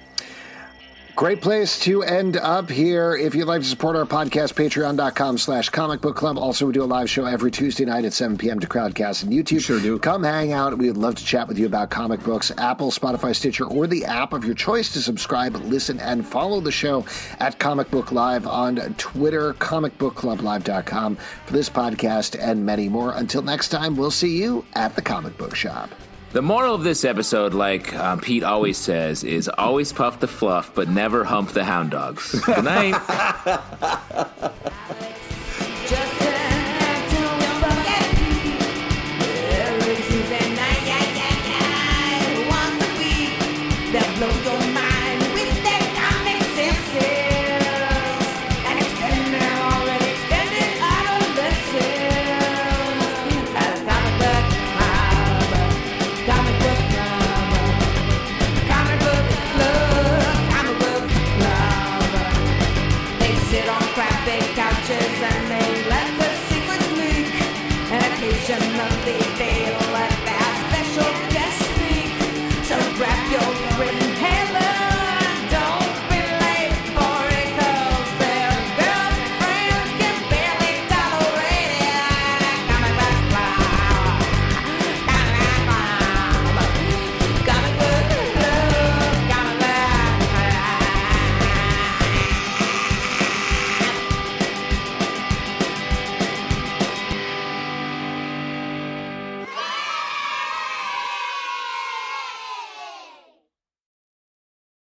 Great place to end up here. If you'd like to support our podcast, patreon.com slash comic book club. Also, we do a live show every Tuesday night at 7 p.m. to Crowdcast and YouTube. Sure do. Come hang out. We would love to chat with you about comic books, Apple, Spotify, Stitcher, or the app of your choice to subscribe, listen, and follow the show at Comic Book Live on Twitter, comicbookclublive.com for this podcast and many more. Until next time, we'll see you at the comic book shop. The moral of this episode, like um, Pete always says, is always puff the fluff, but never hump the hound dogs. Good night.